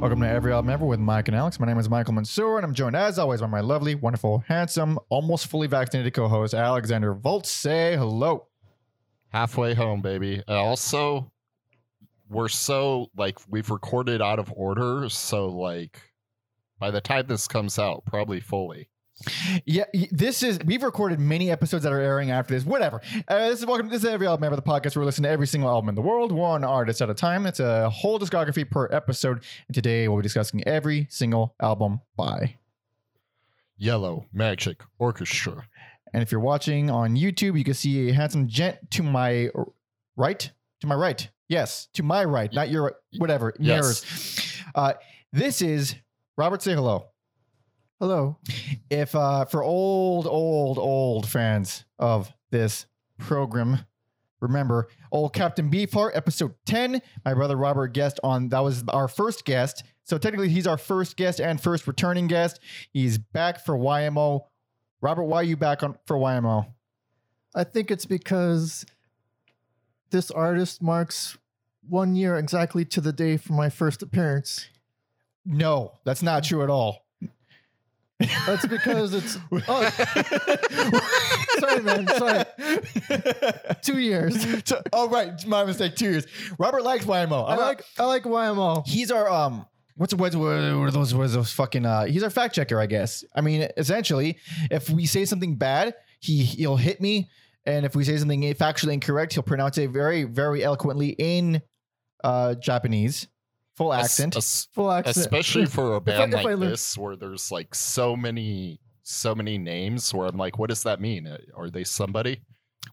Welcome to Every Album Ever with Mike and Alex. My name is Michael Mansour, and I'm joined as always by my lovely, wonderful, handsome, almost fully vaccinated co-host Alexander Volt. Say hello. halfway home, baby. Also, we're so like we've recorded out of order, so like by the time this comes out, probably fully. Yeah, this is we've recorded many episodes that are airing after this. Whatever. Uh, this is welcome. This is Every Album Ever, the podcast where we listen to every single album in the world, one artist at a time. It's a whole discography per episode, and today we'll be discussing every single album by. Yellow Magic Orchestra. And if you're watching on YouTube, you can see a handsome gent to my right. To my right. Yes, to my right, not your whatever. Yes. Mirrors. Uh, this is Robert. Say hello. Hello. If uh, for old, old, old fans of this program, remember old Captain Beefheart, episode 10. My brother Robert guest on that was our first guest. So technically, he's our first guest and first returning guest. He's back for YMO. Robert, why are you back on for YMO? I think it's because this artist marks one year exactly to the day for my first appearance. No, that's not true at all. That's because it's oh, sorry, man. Sorry, two years. So- oh, right, my mistake. Two years. Robert likes YMO. I like I like YMO. he's our um what's what's what are those what are those fucking uh he's our fact checker i guess i mean essentially if we say something bad he he'll hit me and if we say something factually incorrect he'll pronounce it very very eloquently in uh japanese full Es- accent es- Full accent. especially for a band if I like learn- this where there's like so many so many names where I'm like, what does that mean? Uh, Are they somebody?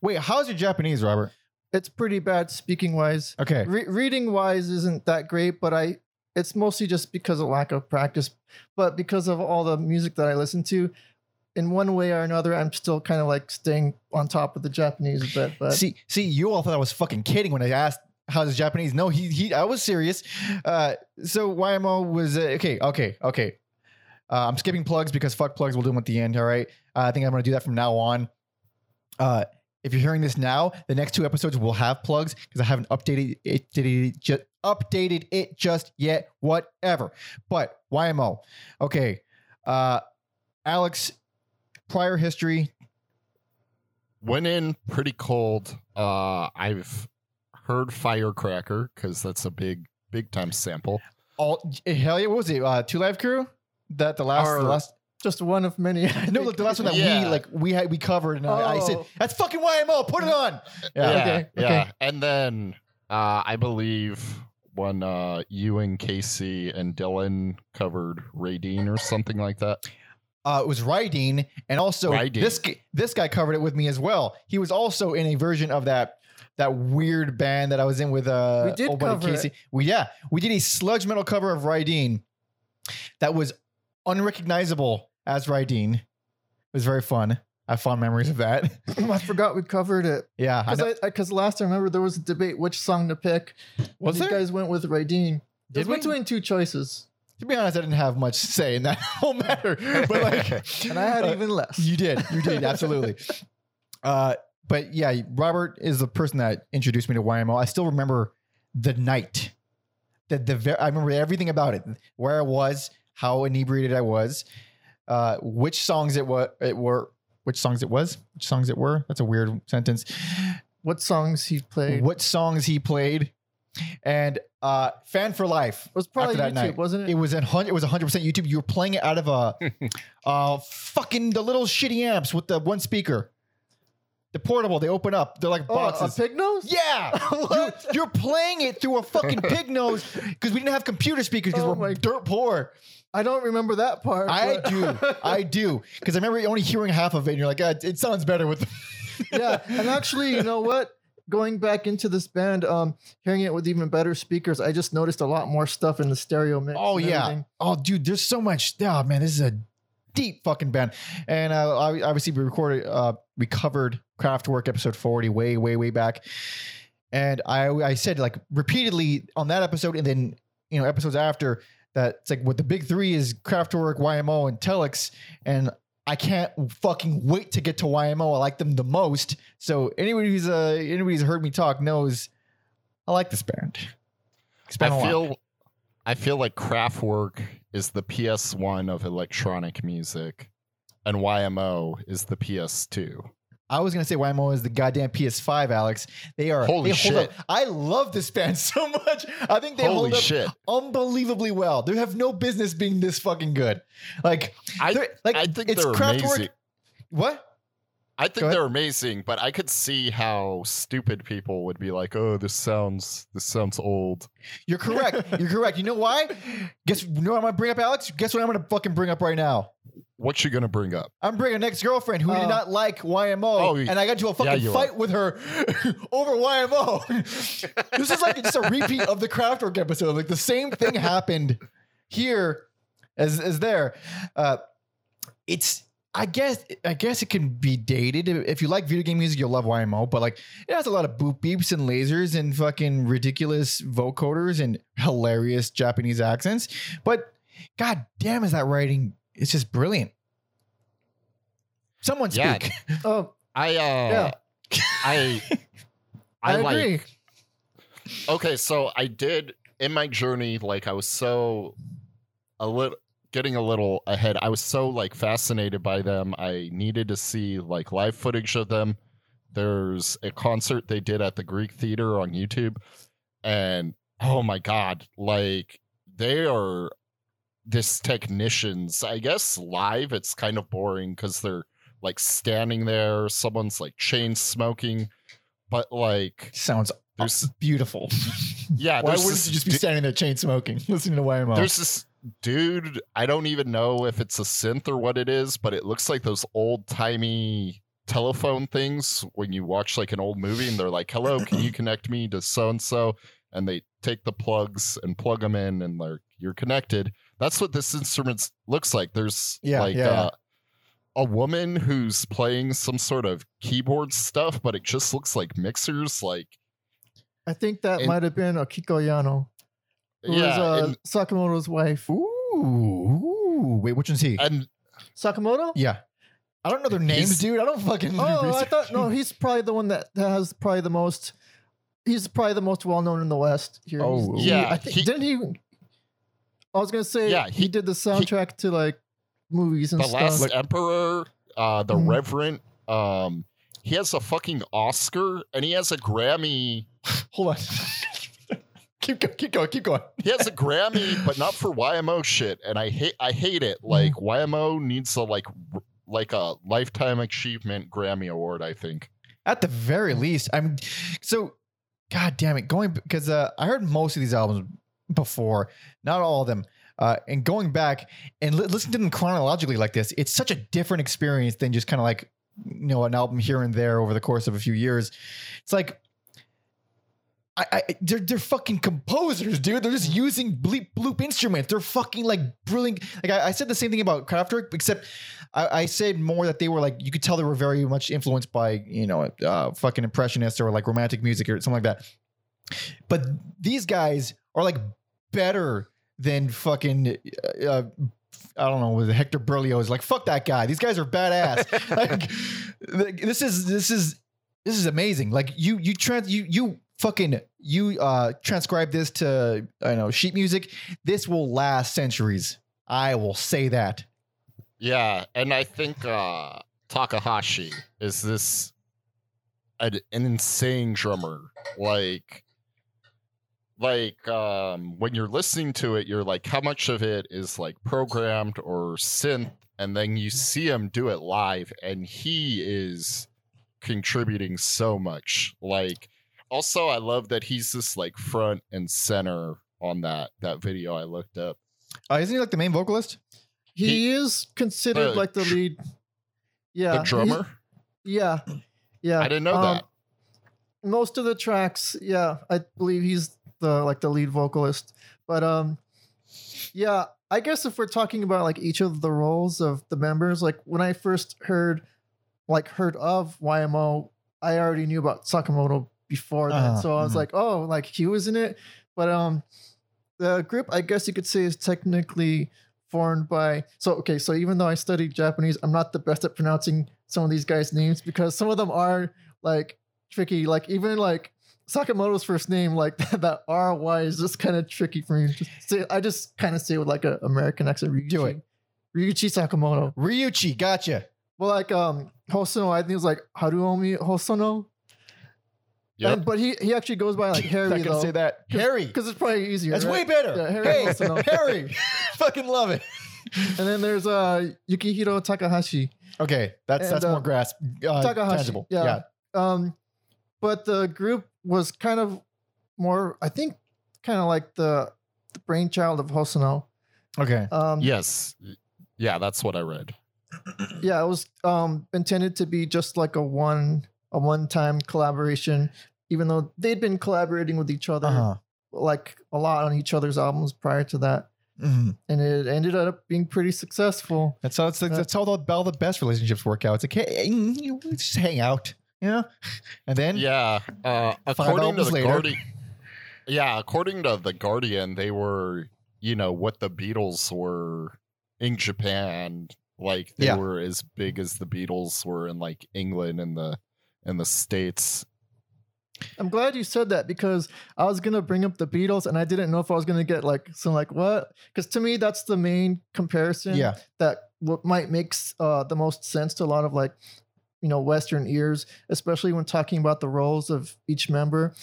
wait how's your japanese robert It's pretty bad speaking wise. okay Re- reading wise isn't that great, but I it's mostly just because of lack of practice. But because of all the music that I listen to, in one way or another, I'm still kind of like staying on top of the Japanese a bit. But see see you all thought i was fucking kidding when i asked how's japanese no he he i was serious. Uh so ymo was uh, okay okay okay. Uh, i'm skipping plugs because fuck plugs we'll do them at the end all right? Uh, i think i'm gonna do that from now on. Uh if you're hearing this now the next two episodes will have plugs because i haven't updated it updated, ju- updated it just yet whatever. But ymo okay uh alex prior history. Went in pretty cold. Uh, I've heard Firecracker because that's a big big time sample. all hell yeah what was it uh two live crew that the last Our- the last just one of many. no the, the last one that we like we had we covered and I, I said Oh. that's fucking YMO put it on yeah, yeah, okay, yeah. okay. And then uh, I believe when uh, you and Casey and Dylan covered Radine or something like that. Uh it was Rydeen and also Rydeen. this this guy covered it with me as well he was also in a version of that that weird band that I was in with uh We did old buddy cover Casey we yeah we did a sludge metal cover of Rydeen that was unrecognizable as Rydeen it was very fun I have fond memories of that I forgot we covered it yeah I know. because because last I remember there was a debate which song to pick. Was you there? guys went with Rydeen. Did It was we? between two choices, To be honest, I didn't have much say in that whole matter. But like, and I had uh, even less. you did, you did absolutely. Uh, but yeah, Robert is the person that introduced me to YMO. I still remember the night. The the ver- I remember everything about it, where I was, how inebriated I was, uh, which songs it was, it were, which songs it was, which songs it were. That's a weird sentence. what songs he played? What songs he played, and uh, fan for life. it was probably YouTube, night. wasn't it? It was in hun- it was 100% YouTube. You were playing it out of a uh fucking the little shitty amps with the one speaker. The portable, they open up. They're like oh, a boxes. pig nose. yeah. What? You're, you're playing it through a fucking pig nose because we didn't have computer speakers because Oh we're dirt poor. I don't remember that part. I but- do. I do. Because I remember only hearing half of it and you're like, ah, it sounds better with yeah, and actually, you know what? Going back into this band, um, hearing it with even better speakers, I just noticed a lot more stuff in the stereo mix. Oh yeah. everything. Oh dude, there's so much. Oh man, this is a deep fucking band. And uh, ob- obviously we recorded, uh, we covered Kraftwerk episode 40 way, way, way back. And I, I said like repeatedly on that episode, and then you know episodes after that, it's like what the big three is Kraftwerk, YMO, and Telex. And I can't fucking wait to get to YMO. I like them the most. So anybody who's uh anybody who's heard me talk knows I like this band. It's been a I lot. feel I feel like Kraftwerk is the PS1 of electronic music, and YMO is the PS2. I was gonna say YMO is the goddamn PS5, Alex. They are Holy they hold shit. up. I love this band so much. I think they Holy hold up shit! unbelievably well. They have no business being this fucking good. Like, I like I think it's they're Kraftwerk. amazing. What? I think they're amazing, but I could see how stupid people would be like, "Oh, this sounds this sounds old." You're correct. You're correct. You know why? Guess you know what I'm gonna bring up, Alex? Guess what I'm gonna fucking bring up right now? What you gonna bring up? I'm bringing an ex-girlfriend who Oh. did not like YMO, Oh, and I got into a fucking you fight with her over YMO. this is like just a repeat of the Kraftwerk episode. Like the same thing happened here as as there. Uh, it's I guess I guess it can be dated. If you like video game music, you'll love YMO, but like it has a lot of boop beeps and lasers and fucking ridiculous vocoders and hilarious Japanese accents. But god damn is that writing it's just brilliant. Someone Yeah. speak. Oh, I uh, Yeah. I I, I, like agree. okay so i did in my journey like i was so a little getting a little ahead i was so like fascinated by them i needed to see like live footage of them there's a concert they did at the greek theater on youtube and oh my god like they are this technicians i guess live it's kind of boring because they're like standing there someone's like chain smoking but like Sounds there's beautiful. yeah Why wouldn't you just be standing there chain smoking, listening to YMO? There's this dude. I don't even know if it's a synth or what it is, but it looks like those old timey telephone things when you watch like an old movie and they're like, "Hello, can you connect me to so and so?" And they take the plugs and plug them in, and they're you're connected. That's what this instrument looks like. There's Yeah, like yeah, uh, a woman who's playing some sort of keyboard stuff, but it just looks like mixers. Like I think that might have been Akiko Yano, who yeah, was uh, and, Sakamoto's wife. Ooh, ooh. Wait, which one's he? and Sakamoto? yeah. I don't know their names, He's- dude. I don't fucking. do Oh, I research. thought no. He's probably the one that that has probably the most. He's probably the most well known in the West. Here. Oh, He's- he- yeah, I think, he- didn't he? I was gonna say, Yeah, he, he- did the soundtrack to like movies and stuff. the stuff. last emperor uh the Mhm. revenant um he has a fucking oscar and he has a grammy Hold on. keep going. Keep going. Keep going. he has a grammy but not for ymo shit and i hate i hate it like ymo needs a like like a lifetime achievement grammy award i think At the very least, I'm so, god damn it, going because uh, I heard most of these albums before, not all of them. Uh, and going back and li- listening to them chronologically like this, it's such a different experience than just kind of like you know an album here and there over the course of a few years. It's like. I, I, they're they're fucking composers, dude. They're just using bleep bloop instruments. They're fucking like brilliant. Like I, I said the same thing about Kraftwerk, except I, I said more that they were like you could tell they were very much influenced by you know uh, fucking impressionists or like romantic music or something like that. But these guys are like better than fucking uh, I don't know Hector Berlioz. Like fuck that guy. These guys are badass. like th- this is this is this is amazing. Like you you trans you you fucking you uh transcribe this to I know sheet music. This will last centuries. I will say that. yeah and i think uh takahashi is this an, an insane drummer like like um when you're listening to it you're like how much of it is like programmed or synth and then you see him do it live and he is contributing so much like also i love that he's just like front and center on that that video i looked up Uh, isn't he like the main vocalist? he, he- is considered uh, like the lead. Yeah, the he- drummer yeah, yeah. i didn't know Um, that most of the tracks yeah i believe he's the like the lead vocalist but um yeah i guess if we're talking about like each of the roles of the members like when i first heard like heard of ymo i already knew about sakamoto before that Uh-huh, so i was mhm. like oh like he was in it but um the group i guess you could say is technically formed by so okay so even though i studied japanese i'm not the best at pronouncing some of these guys names because some of them are like tricky like even like Sakamoto's first name, like that, that R Y is just kind of tricky for me. Just say, I just kind of say it with like an American accent. Ryuichi. Do it. Ryuichi Sakamoto. Ryuchi, gotcha. Well, like um Hosono, I think it was like Haruomi Hosono. Yep. And- but he he actually goes by like Harry Not gonna though. say that. Harry. Because it's probably easier. That's right? way better. Yeah, Harry hey. Harry. Fucking love it. And then there's uh Yukihiro Takahashi. Okay, that's And, that's uh, more grasp uh, Takahashi. tangible. Yeah. Um, but the group was kind of more, I think, kind of like the, the brainchild of Hosono. Okay. Um, Yes. Yeah, that's what I read. yeah, it was um intended to be just like a one a one time collaboration, even though they'd been collaborating with each other Uh-huh. like a lot on each other's albums prior to that, Mhm. and it ended up being pretty successful. That's how it's like, Uh, that's how the, all the best relationships work out. It's like, hey, you just hang out, you know? And then Yeah. Uh, according to albums the later. Guardian. Yeah, according to the Guardian, they were, you know, what the Beatles were in Japan. Like they Yeah. were as big as the Beatles were in like England in the in the states. I'm glad you said that because I was gonna bring up the Beatles and I didn't know if I was gonna get like some like what because to me that's the main comparison yeah, that what might makes uh, the most sense to a lot of like you know Western ears, especially when talking about the roles of each member.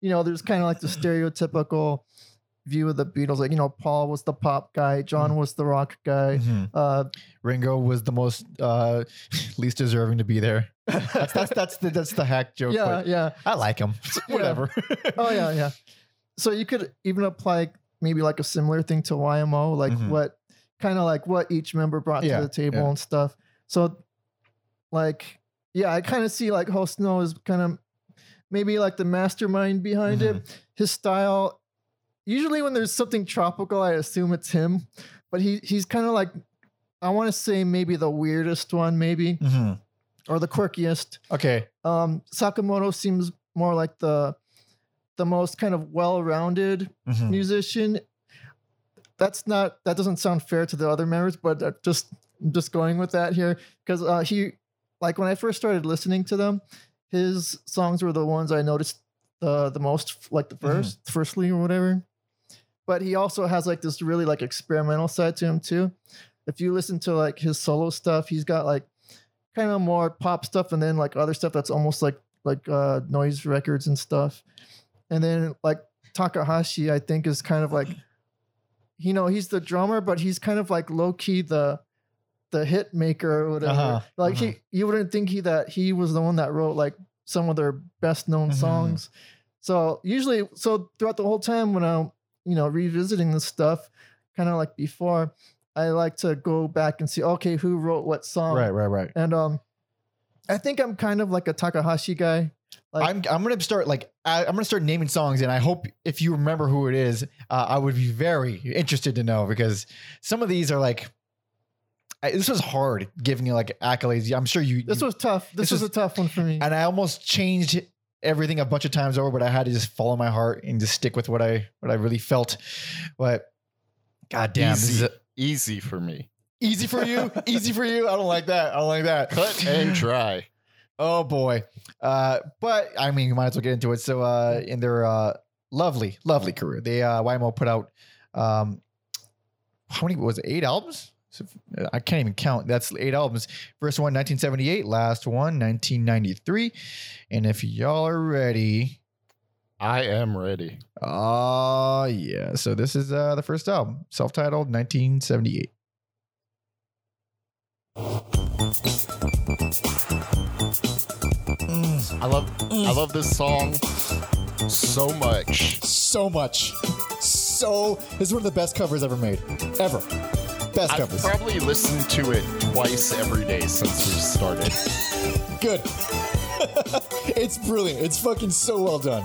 You know, there's kind of like the stereotypical view of the Beatles, like you know Paul was the pop guy, John was the rock guy. Mhm. Uh, Ringo was the most uh, least deserving to be there. That's that's that's the that's the hack joke. yeah, but yeah. I like him. yeah. Whatever. Oh yeah, yeah. So you could even apply maybe like a similar thing to YMO, like Mhm. what kind of like what each member brought Yeah, to the table yeah. and stuff. So like yeah, I kind of see like Hosono is kind of maybe like the mastermind behind Mm-hmm. it. His style usually when there's something tropical, I assume it's him, but he he's kind of like I want to say maybe the weirdest one maybe Mhm. or the quirkiest. Okay. Um, Sakamoto seems more like the the most kind of well-rounded Mhm. musician. That's not that doesn't sound fair to the other members, but uh, just I'm just going with that here because uh, he like when I first started listening to them, his songs were the ones I noticed uh, the most, like the 1st firstly or whatever. But he also has like this really like experimental side to him too. If you listen to like his solo stuff, he's got like kind of more pop stuff and then like other stuff that's almost like like uh noise records and stuff. And then like Takahashi, I think is kind of like you know, he's the drummer, but he's kind of like low key the the hit maker or whatever. Uh-huh, Like uh-huh. he you wouldn't think he that he was the one that wrote like some of their best known Mhm. songs. So usually so throughout the whole time when I'm, you know, revisiting this stuff, kind of like before, I like to go back and see, okay, who wrote what song. Right, right, right. And um I think I'm kind of like a Takahashi guy. Like I'm I'm gonna start like I, I'm gonna start naming songs, and I hope if you remember who it is, uh, I would be very interested to know because some of these are like. I, this was hard giving you like accolades. I'm sure you. this you- was tough. This, this was, was- a tough one for me. and I almost changed everything a bunch of times over, but I had to just follow my heart and just stick with what I what I really felt. But god damn, this is Easy. a- Easy for me. easy for you. easy for you. I don't like that. I don't like that. Cut and dry. Oh boy. Uh, but I mean, you might as well get into it. So, uh, in their uh, lovely, lovely career, they uh, YMO put out um, how many was it? Eight albums? So, I can't even count. That's eight albums. First one, 1978. Last one, 1993. And if y'all are ready, I am ready. uh yeah. So this is uh the first album, self-titled, 1978. I love I love this song so much. So much, so this is one of the best covers ever made, ever. Best I've covers. probably listened to it twice every day since we started. Good. it's brilliant. It's fucking so well done.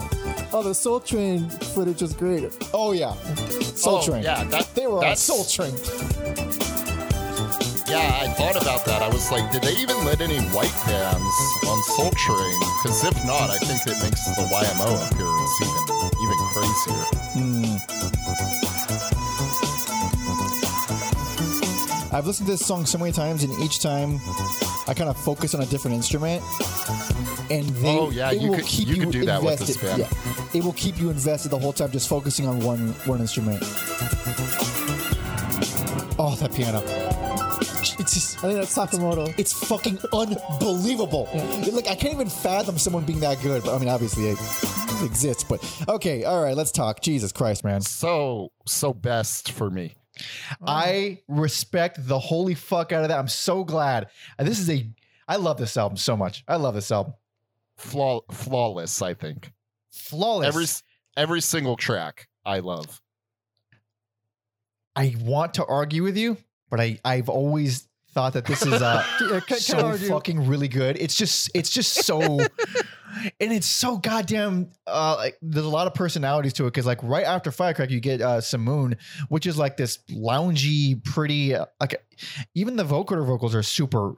oh, the Soul Train footage was great. Oh yeah, Soul oh, Train. Yeah, that They were on Soul Train. Yeah, I thought about that. I was like, did they even let any white bands on Soul Train? Because if not, I think it makes the YMO appearance even even crazier. Hmm. I've listened to this song so many times, and each time I kind of focus on a different instrument. and they Oh, yeah, it you will could- keep you you, could do that with this invested. band. Yeah, it will keep you invested the whole time, just focusing on one one instrument. Oh, that piano! It's just. I think that's Sakamoto. It's fucking unbelievable. Like I can't even fathom someone being that good. But I mean, obviously it exists. But okay, all right, let's talk. Jesus Christ, man! So so best for me. I respect the holy fuck out of that. I'm so glad. This is a. I love this album so much. I love this album. Flaw, flawless, I think. Flawless. Every every single track I love. I want to argue with you, but I I've always thought that this is uh Yeah, so argue. fucking really good. It's just it's just so and it's so goddamn uh like there's a lot of personalities to it because like right after Firecracker you get uh Simoon, which is like this loungy, pretty uh, like even the vocoder vocals are super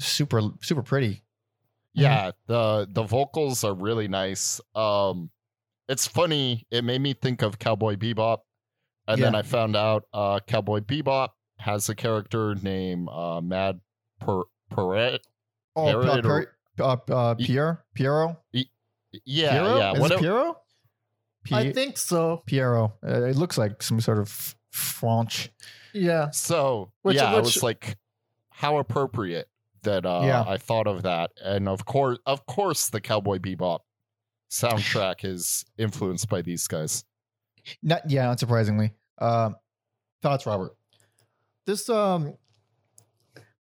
super super pretty. Yeah, the the vocals are really nice. Um it's funny, it made me think of Cowboy Bebop. And then I found out uh Cowboy Bebop has a character named uh Mad per- Perret. Oh, uh, Parrot or- uh, uh, Pierre, Piero, Yeah, Piero, yeah. Is What it it- Piero? I think so. Piero. Uh, it looks like some sort of French. Yeah. So Which- yeah, I which- was like, how appropriate that uh, Yeah. I thought of that, and of course, of course, the Cowboy Bebop soundtrack is influenced by these guys. Not yeah, not surprisingly. Um, thoughts, Robert? This um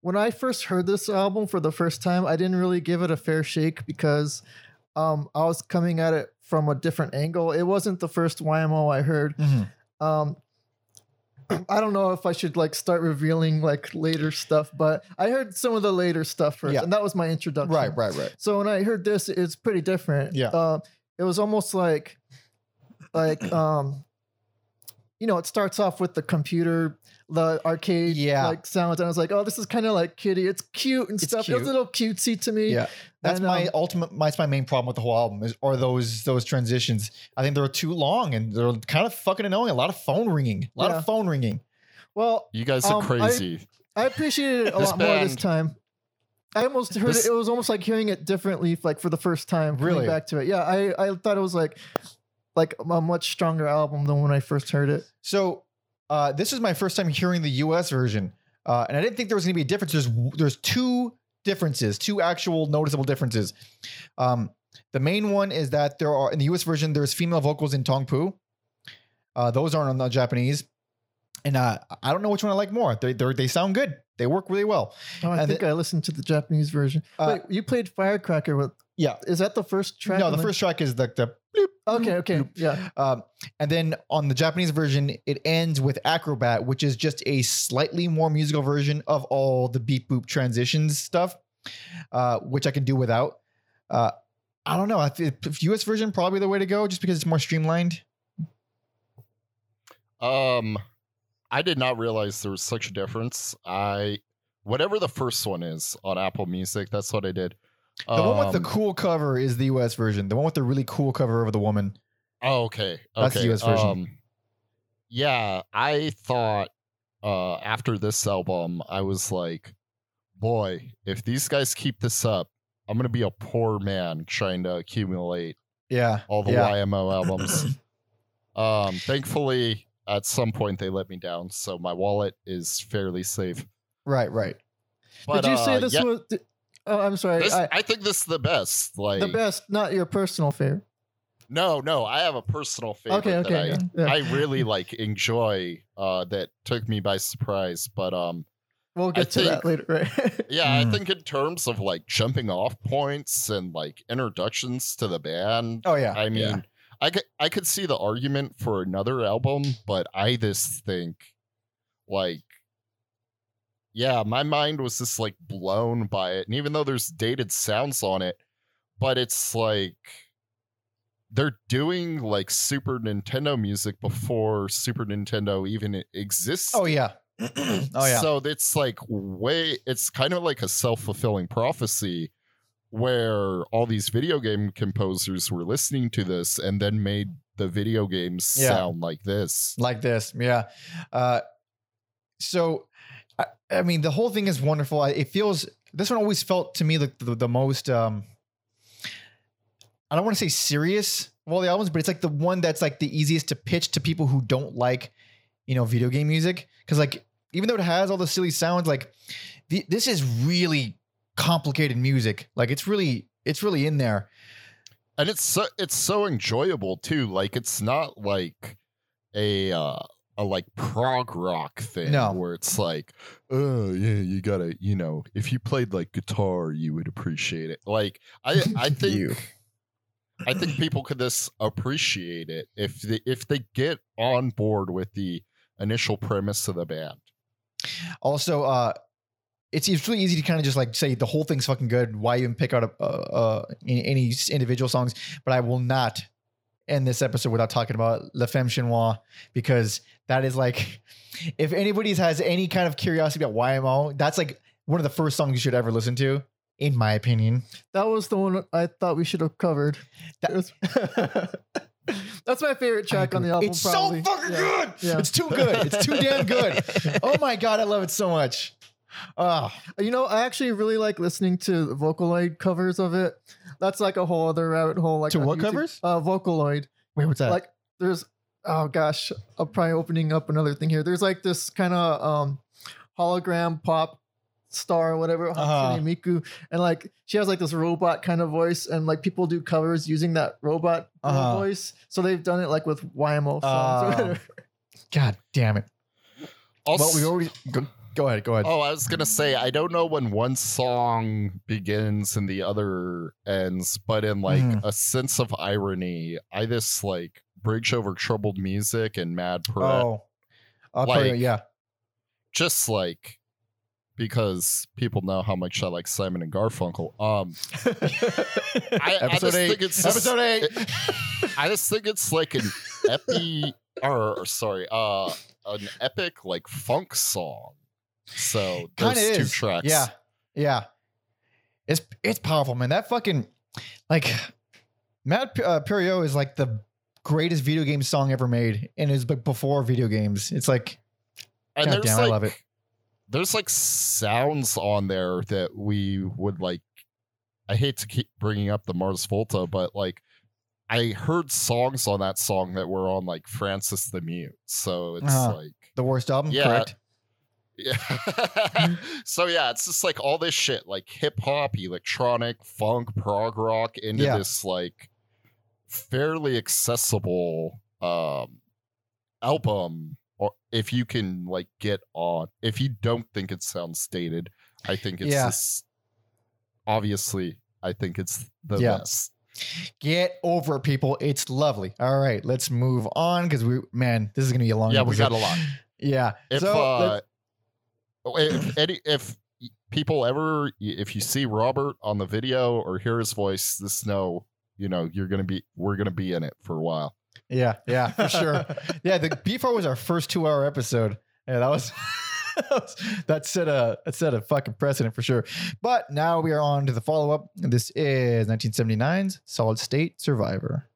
when I first heard this album for the first time, I didn't really give it a fair shake because um I was coming at it from a different angle. It wasn't the first YMO I heard. Um I don't know if I should like start revealing like later stuff, but I heard some of the later stuff first, Yeah. and that was my introduction. Right, right, right. So when I heard this, it's pretty different. Yeah. Uh, it was almost like, like, um, you know, it starts off with the computer, the arcade, Yeah. like sounds, and I was like, oh, this is kind of like kitty. It's cute and It's stuff. It cute. was a little cutesy to me. Yeah, that's And, my um, ultimate. That's my main problem with the whole album is are those those transitions. I think they're too long and they're kind of fucking annoying. A lot of phone ringing. A lot Yeah. of phone ringing. Well, You guys are Um, crazy. I appreciated it a This lot more this time. I almost heard This- it. It was almost like hearing it differently, like for the first time. Really? back to it. Yeah, I I thought it was like like a much stronger album than when I first heard it. So uh, this is my first time hearing the U.S. version, uh, and I didn't think there was going to be a difference. There's there's two differences, two actual noticeable differences. Um, the main one is that there are in the U.S. version there's female vocals in Tong Poo. Uh, those aren't on the Japanese, and uh, I don't know which one I like more. They they they sound good. They work really well. Oh, I And think I listened to the Japanese version. Uh, Wait, you played Firecracker with? Yeah. Is that the first track? no, on the first track is the the. Bloop, Okay, okay, bloop. yeah. Um, and then on the Japanese version, it ends with Acrobat, which is just a slightly more musical version of all the beep boop transitions stuff, uh, which I can do without. Uh, I don't know. I think US version probably the way to go, just because it's more streamlined. Um, I did not realize there was such a difference. I whatever the first one is on Apple Music, that's what I did. The one with the Um, cool cover is the US version. The one with the really cool cover of the woman. Oh, okay. That's the. US version. Um, yeah, I thought uh, after this album, I was like, boy, if these guys keep this up, I'm gonna be a poor man trying to accumulate Yeah. all the yeah. YMO albums. um, thankfully, at some point they let me down, so my wallet is fairly safe. Right, right. But Did you say uh, this yeah, was? Oh, I'm sorry. this- I, I think this is the best. Like, the best, not your personal favorite. no, no, I have a personal favorite. Okay, that okay. I, yeah, yeah. I really like enjoy uh that took me by surprise but um we'll get to that later, right? yeah Mm. i think in terms of like jumping off points and like introductions to the band Oh yeah. i mean yeah. i could i could see the argument for another album but i just think like yeah my mind was just like blown by it and even though there's dated sounds on it but it's like they're doing like Super Nintendo music before Super Nintendo even exists. Oh yeah. oh yeah. So it's like way it's kind of like a self-fulfilling prophecy where all these video game composers were listening to this and then made the video games Yeah. sound like this. like this yeah uh so I, mean the whole thing is wonderful it feels this one always felt to me like the, the most um I don't want to say serious of all the albums, but it's like the one that's like the easiest to pitch to people who don't like, you know, video game music. Because like even though it has all the silly sounds, like the, this is really complicated music. Like it's really it's really in there. and it's so it's so enjoyable too like it's not like a uh a like prog rock thing No. where it's like oh yeah you gotta you know if you played like guitar you would appreciate it like i i think i think people could this appreciate it if they if they get on board with the initial premise of the band Also, uh, it's it's really easy to kind of just like say the whole thing's fucking good. Why even pick out a, uh, uh, any any individual songs? But I will not end this episode without talking about La Femme Chinois because that is like, if anybody has any kind of curiosity about YMO, that's like one of the first songs you should ever listen to, in my opinion. That was the one I thought we should have covered. That- was- That's my favorite track on the album. It's probably. so fucking Yeah. good. Yeah. It's too good. It's too damn good. Oh my god, I love it so much. Oh. You know, I actually really like listening to the Vocaloid covers of it. That's like a whole other rabbit hole. Like To what YouTube. covers? Uh, Vocaloid. wait, what's that? Like there's, oh gosh, I'm probably opening up another thing here. There's like this kind of um hologram pop star or whatever, Uh-huh. Hatsune Miku, and like she has like this robot kind of voice, and like people do covers using that robot Uh-huh. voice. So they've done it like with YMO songs. or Oh. whatever. god damn it. also Well, we already go, go ahead. Go ahead. Oh, I was gonna say I don't know when one song begins and the other ends, but in like Mhm. a sense of irony, I just like Bridge Over Troubled Music and Mad Pierrot, Oh, I'll tell you, yeah. just like because people know how much I like Simon and Garfunkel. Um, I, just eight. think it's just- episode eight. I just think it's like an epi, or, or sorry, uh, an epic like funk song. So those Kinda two is. tracks, Yeah, yeah. It's it's powerful, man. That fucking like Matt uh, Pierrot is like the greatest video game song ever made, and is like before video games. It's like and God damn, I love it. There's like sounds on there that we would like. I hate to keep bringing up the Mars Volta, but like I heard songs on that song that were on like Frances the Mute. So it's Uh-huh. like the worst album. Yeah. Correct. yeah. so yeah, it's just like all this shit, like hip hop, electronic, funk, prog rock, into Yeah. this like fairly accessible um album. Or if you can like get on, if you don't think it sounds dated, I think it's Yeah. just obviously I think it's the Yeah. best. Get over people. It's lovely. All right, let's move on because we man, this is gonna be a long. Yeah, we got a lot. Yeah. if so uh if any if people ever if you see robert on the video or hear his voice just know you know you're gonna be we're gonna be in it for a while yeah, yeah, for sure. yeah, the before was our first two-hour episode. Yeah, that was. that set a that set a fucking precedent for sure. But now we are on to the follow up. And this is 1979's Solid State Survivor.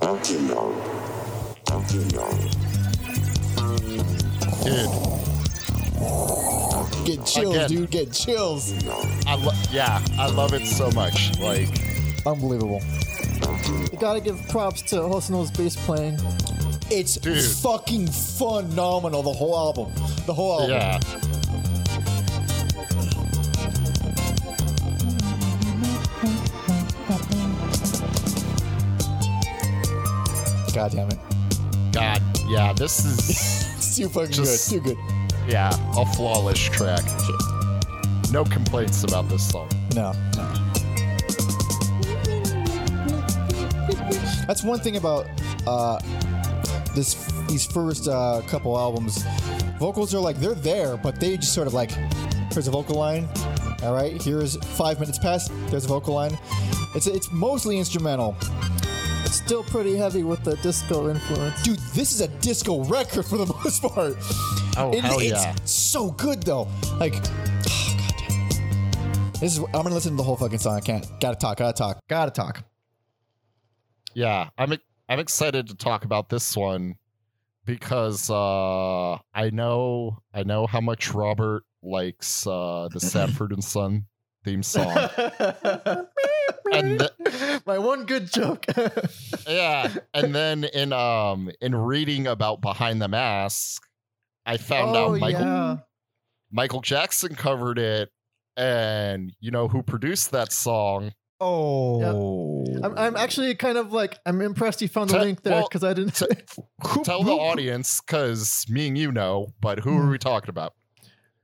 Don't you know? Don't you know? dude Get chills, Again. dude. Get chills. i lo- yeah i love it so much like Unbelievable. you gotta give props to Hosono's bass playing. It's Dude. fucking phenomenal. The whole album. The whole album. yeah God damn it. god yeah this is It's too fucking Just- good. Too good. Yeah a flawless track no complaints about this song No, no. That's one thing about uh, this these first uh, couple albums. Vocals are like they're there, but they just sort of like here's a vocal line. All right, here's five minutes past. There's a vocal line. It's it's mostly instrumental. It's still pretty heavy with the disco influence. Dude, this is a disco record for the most part. oh It- hell it's yeah so good though. Like, oh, God damn. This is I'm gonna listen to the whole fucking song. I can't. Gotta talk. Gotta talk. Gotta talk. Yeah, I'm I'm excited to talk about this one because uh I know I know how much Robert likes uh the Sanford and Son theme song. and th- My one good joke. yeah, and then in um in reading about Behind the Mask, I found oh out Michael yeah. Michael Jackson covered it, and you know who produced that song? Oh, I'm, I'm actually kind of like I'm impressed you found the Te- link there well, because I didn't. te- Who- Tell the audience, because me and you know, but who Hmm. are we talking about?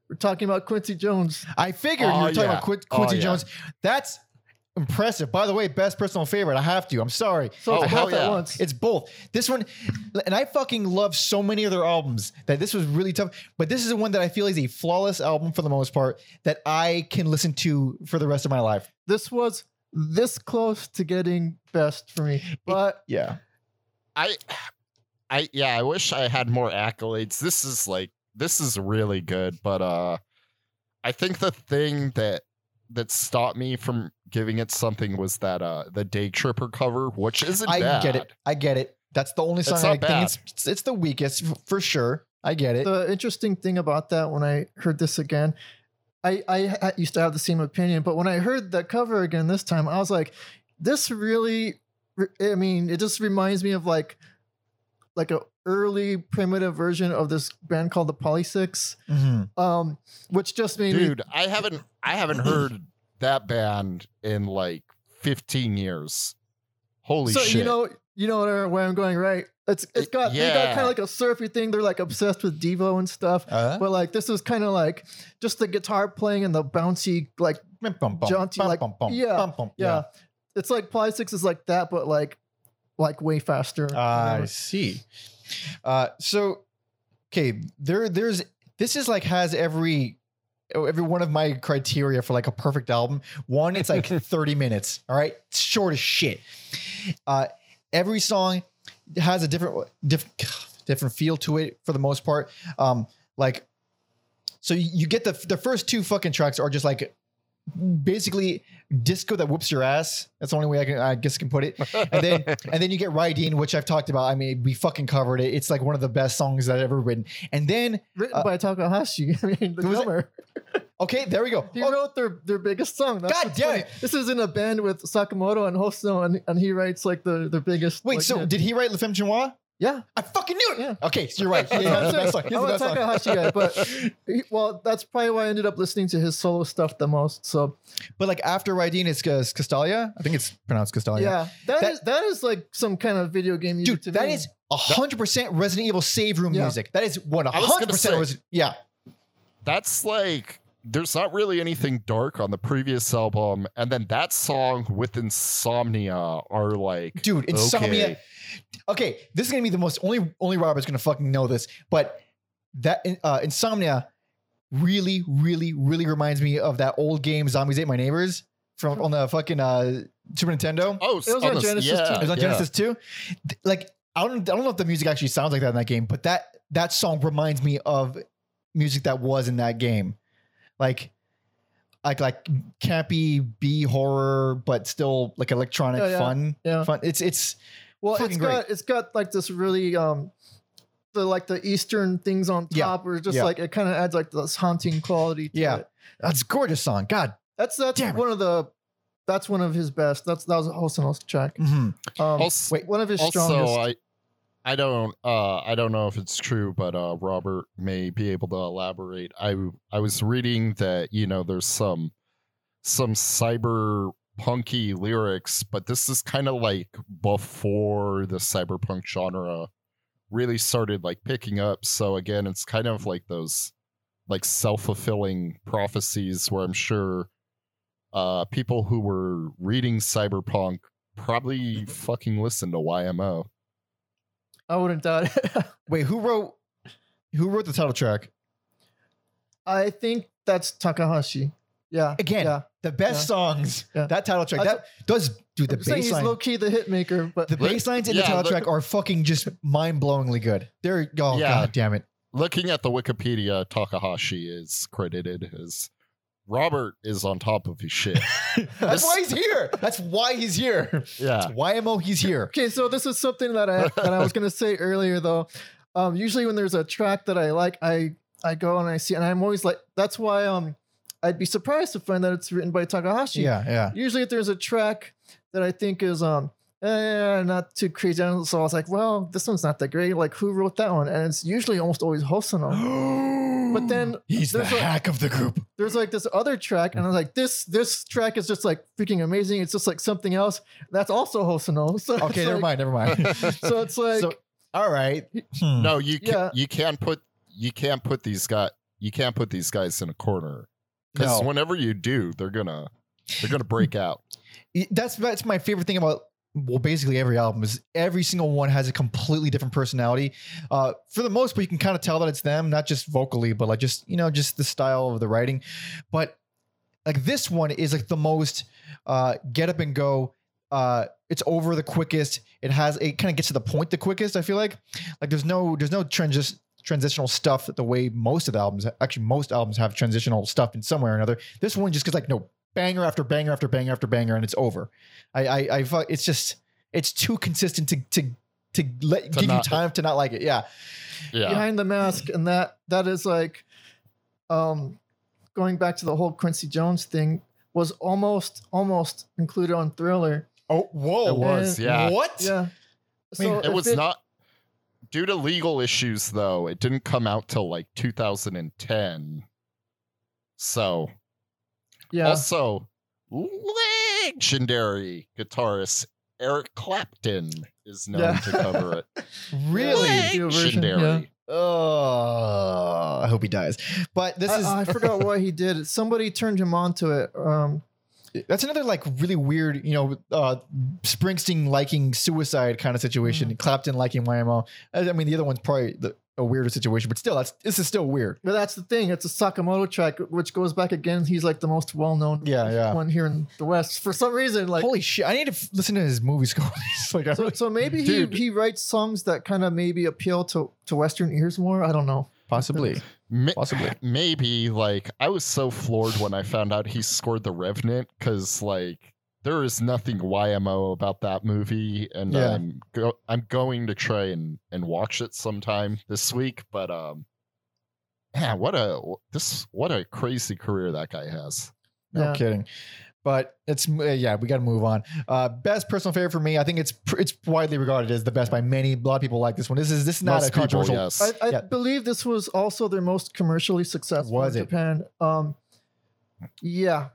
We're talking about Quincy Jones. I figured you Oh, were talking yeah. about Quin- Oh, Quincy yeah. Jones. That's impressive. By the way, best personal favorite. I have to. I'm sorry. So Oh, it's hell both at yeah. once. It's both. This one, and I fucking love so many other albums that this was really tough. But this is the one that I feel is a flawless album for the most part that I can listen to for the rest of my life. this was this close to getting best for me, but Yeah. I, I yeah, I wish I had more accolades. This is like this is really good, but uh, I think the thing that that stopped me from giving it something was that uh the Day Tripper cover, which isn't I bad. get it. I get it. That's the only It's song I not think bad. it's, it's it's the weakest for sure. I get it. the interesting thing about that when I heard this again, I I ha- used to have the same opinion, but when I heard that cover again this time, I was like, this really, I mean, it just reminds me of like like a early primitive version of this band called the Polysics, Mhm. um, which just made me Dude, I haven't I haven't heard that band in like 15 years. Holy so shit. you know you know where, where I'm going, right? It's it's got they got Yeah. kind of like a surfy thing. They're like obsessed with Devo and stuff. Uh, But like this is kind of like just the guitar playing and the bouncy like bum, bum, bum, jaunty, bum, like- bum, bum, yeah, bum, bum. yeah. It's like Polysics is like that, but like like way faster. I see. Uh, so, okay, there, there's this is like has every every one of my criteria for like a perfect album. One, it's like 30 minutes. All right, It's short as shit. Uh, every song has a different different different feel to it for the most part. Um, like, so you you get the the first two fucking tracks are just like basically disco that whoops your ass. That's the only way I can I guess can put it and then and then you get Rydeen, which I've talked about. I mean, we fucking covered it. It's like one of the best songs that I've ever written. And then Written Uh, by Takahashi. I mean, the drummer. okay, there we go. He Oh, wrote their their biggest song. That's God damn it. This is in a band with Sakamoto and Hosono, and, and he writes like the their biggest. wait, like, so hit. did he write Le Femme Chinois? Yeah. I fucking knew it. Yeah. Okay, so you're right. He has the best song. He I'm the a best song. Takahashi guy, but he- well, that's probably why I ended up listening to his solo stuff the most. So But like after Rydeen, it's uh, Castalia. I think it's pronounced Castalia. yeah, that That- is that is like some kind of video game music Dude, to that me. is hundred percent Resident Evil save room Yeah. music. That is one a hundred percent say- Yeah, That's like there's not really anything dark on the previous album, and then that song with Insomnia are like dude, Insomnia. Okay. Okay, this is gonna be the most only only Robert's gonna fucking know this, but that uh, Insomnia really, really, really reminds me of that old game Zombies Ate My Neighbors from on the fucking uh, Super Nintendo. Oh, It was on the- Genesis yeah, too. It was on yeah. Genesis too. Like I don't, I don't know if the music actually sounds like that in that game, but that that song reminds me of music that was in that game, like like like campy B horror, but still like electronic Oh, yeah. fun. Yeah. Fun. It's it's well, fucking it's great. got it's got like this really um the like the Eastern things on Yeah. top, where it's just Yeah. like it kind of adds like this haunting quality. To Yeah. it. that's a gorgeous song. God. that's that's Damn it. one of the that's one of his best. That's that was a Hosono's track. Mhm. Um, Also, Wait, one of his also strongest. I I don't uh I don't know if it's true, but uh Robert may be able to elaborate. I I was reading that you know there's some some cyber punky lyrics, but this is kind of like before the cyberpunk genre really started like picking up. So again, it's kind of like those like self-fulfilling prophecies where I'm sure uh people who were reading cyberpunk probably fucking listened to YMO. I wouldn't doubt it. Wait, who wrote who wrote the title track? I think that's Takahashi. Yeah. Again, yeah. The best Yeah. songs. Yeah. That title track. That's- that does do the I'm saying bass he's line. low key the hit maker, but The bass lines in the Yeah, title look- track are fucking just mind blowingly good. They're oh Yeah. god damn it. Looking at the Wikipedia, Takahashi is credited as Robert is on top of his shit. That's This- why he's here. That's why he's here. yeah. It's YMO he's here. Okay, so this is something that I that I was gonna say earlier though. Um, usually when there's a track that I like, I I go and I see, and I'm always like, that's why um I'd be surprised to find that it's written by Takahashi. Yeah, yeah. Usually, if there's a track that I think is um eh, not too crazy, so I was like, well, this one's not that great. Like, who wrote that one? And it's usually almost always Hosono. But then he's the there's a- hack of the group. there's like this other track, and I was like, this this track is just like freaking amazing. It's just like something else. That's also Hosono. So Okay, never like- mind, never mind. So it's like So- All right. Hmm. No, you can, Yeah. you can't put you can't put these guys you can't put these guys in a corner because No. whenever you do, they're gonna they're gonna break out. That's that's my favorite thing about well basically every album is every single one has a completely different personality uh for the most part you can kind of tell that it's them not just vocally but like just you know just the style of the writing but like this one is like the most uh get up and go uh it's over the quickest it has it kind of gets to the point the quickest i feel like like there's no there's no transis- transitional stuff the way most of the albums actually most albums have transitional stuff in some way or another this one just gets like no banger after banger after banger after banger and it's over i i, I fu- it's just it's too consistent to to to let To give not- you time to not like it yeah Yeah, behind the mask, and that that is like, um, going back to the whole Quincy Jones thing was almost almost included on Thriller. oh whoa it was. and- Yeah, what Yeah. So it if was not due to legal issues though. It didn't come out till like 2010. So Yeah. also legendary guitarist Eric Clapton is known Yeah. to cover it. really Radio version, yeah. Legendary. oh i hope he dies but this is I, I forgot what he did. Somebody turned him on to it. Um, that's another like really weird, you know, uh Springsteen liking suicide kind of situation. Clapton liking YMO. I I mean, the other one's probably the, a weirder situation, but still, that's this is still weird. but that's the thing. It's a Sakamoto track, which goes back again. He's like the most well-known Yeah, yeah. one here in the West for some reason. Like, Holy shit! I need to f- listen to his movie score. Like, so, really- so maybe he, he writes songs that kind of maybe appeal to to Western ears more. I don't know. Possibly, Ma- possibly. maybe like I was so floored when I found out he scored the Revenant because like there is nothing YMO about that movie, and Yeah. I'm go- I'm going to try and and watch it sometime this week. But um, man, what a this what a crazy career that guy has. No Yeah. kidding. But it's uh, yeah, we got to move on. Uh, best personal favorite for me, I think it's it's widely regarded as the best by many. A lot of people like this one. This is this is not Most a people, controversial. yes. I, I Yeah. believe this was also their most commercially successful Was in it? Japan. Um, yeah,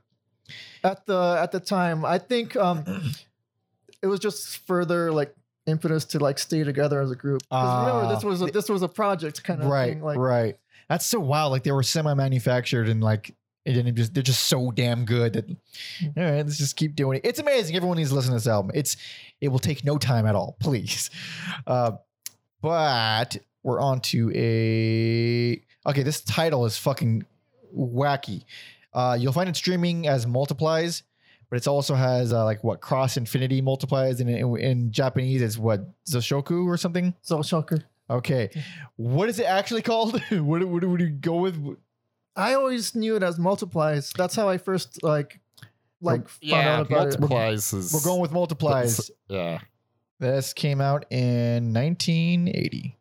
at the at the time, I think um, it was just further like impetus to like stay together as a group. 'Cause remember, this was a, this was a project kind of right, thing. Like, right. That's so wild. Like they were semi-manufactured and like it didn't just they're just so damn good that all right, let's just keep doing it. It's amazing. Everyone needs to listen to this album. It's it will take no time at all, please. Uh, but we're on to a okay. This title is fucking wacky. Uh, you'll find it streaming as multiplies, but it also has uh, like what cross infinity multiplies, and in, in Japanese it's what Zoshoku or something. Zoshoku. Okay, what is it actually called? what, what, what do you go with? I always knew it as multiplies. That's how I first like like found yeah, out about multiplies is We're going with multiplies. yeah. This came out in 1980.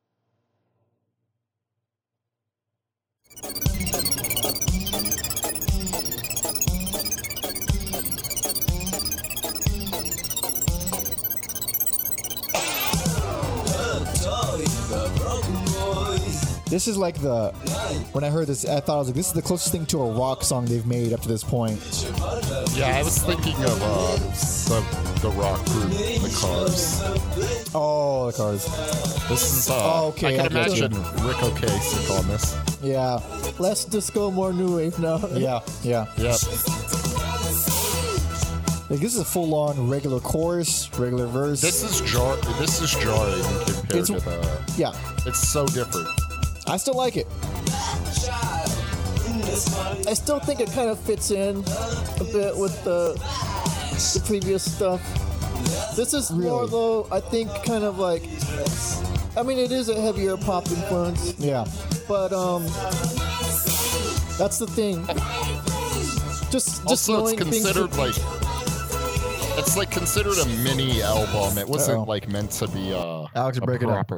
This is like the when I heard this, I thought I was like, this is the closest thing to a rock song they've made up to this point. Yeah, I was thinking of uh, the the rock group, the Cars. Oh, the cars. This is uh, Oh, okay, I can I get you. imagine Ric Ocasek on this. Yeah, Less disco, more new wave now. yeah, yeah. Yep. Like this is a full-on regular chorus, regular verse. This is jar. This is jarring compared It's- to the. yeah, It's so different. I still like it. I still think it kind of fits in a bit with the the previous stuff. This is more though, I think, kind of like. I mean, it is a heavier pop influence, Yeah, but um, that's the thing. Just, just Also, it's knowing things. considered that- like. It's like considered a mini album. It wasn't Uh-oh. like meant to be uh, Alex, a break it up.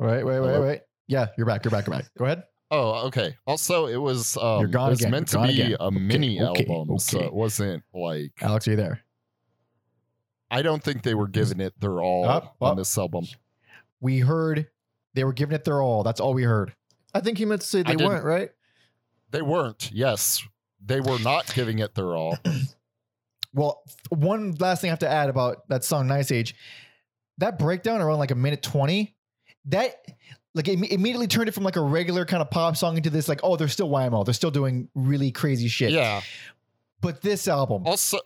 Proper. Wait, wait, wait, wait. Yeah, you're back. You're back. You're back. Go ahead. Oh, okay. Also, it was um, You're gone it was again. meant You're to gone be again. a mini okay, album, so okay. it wasn't like Alex, are you there? I don't think they were giving it their all Up, on up. this album. We heard they were giving it their all. That's all we heard. I think he meant to say they didn't- weren't right. They weren't. Yes, they were not giving it their all. Well, one last thing I have to add about that song "Nice Age," that breakdown around like a minute twenty, that like it immediately turned it from like a regular kind of pop song into this like, oh, they're still YMO, they're still doing really crazy shit. Yeah. But this album, Also,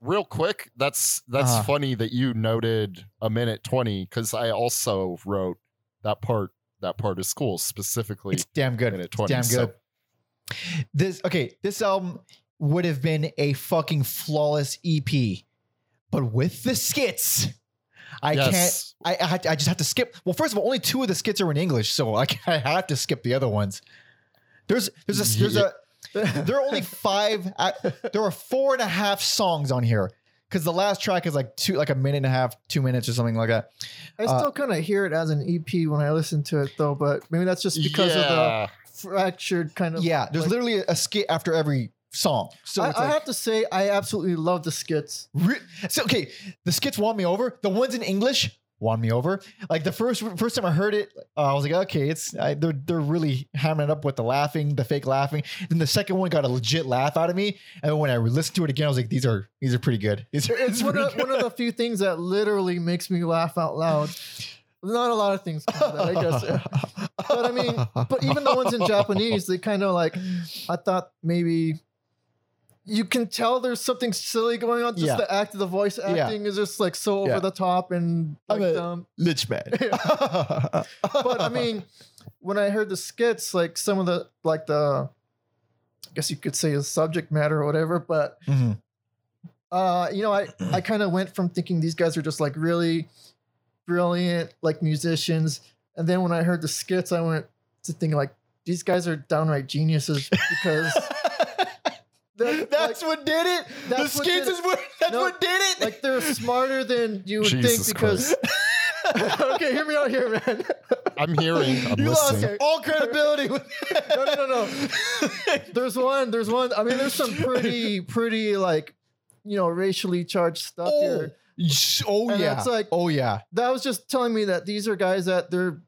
real quick, that's that's Uh-huh. funny that you noted a minute twenty because I also wrote that part that part of school specifically. it's damn good. minute It's 20, damn so- good. This okay, this album would have been a fucking flawless EP, but with the skits, I can't. yes. I, I had- I just have to skip. Well, first of all, only two of the skits are in English, so I, I have to skip the other ones. There's there's a there's a there are only five. uh, there are four and a half songs on here because the last track is like two like a minute and a half, two minutes or something like that. I Uh, still kind of hear it as an EP when I listen to it, though. But maybe that's just because of the fractured kind of. Yeah, there's like- literally a skit after every song. So I, I like, have to say, I absolutely love the skits. Re- so okay, the skits won me over. The ones in English won me over. Like the first first time I heard it, uh, I was like, okay, it's I, they're they're really hammering it up with the laughing, the fake laughing. Then the second one got a legit laugh out of me, and when I listened to it again, I was like, these are these are pretty good. These are, It's one of, one of the few things that literally makes me laugh out loud. Not a lot of things, that, I guess. But I mean, but even the ones in Japanese, they kind of like. I thought maybe. You can tell there's something silly going on. Just Yeah. the act of the voice Yeah. acting is just like so over Yeah. the top and I'm a- dumb. Lich man. but I mean, when I heard the skits, like some of the like the, I guess you could say the subject matter or whatever. But Mhm. uh, you know, I I kind of went from thinking these guys are just like really brilliant like musicians, and then when I heard the skits, I went to thinking like these guys are downright geniuses because they're, that's like, what did it. The that's what skits did is what that's No, what did it. like they're smarter than you would Jesus think because. okay, hear me out here, man. I'm hearing. I'm you listening. lost all credibility. with- No, no, no, no. there's one there's one i mean there's some pretty pretty like you know racially charged stuff Oh, here oh And yeah. it's like- oh yeah. that was just telling me that these are guys that they're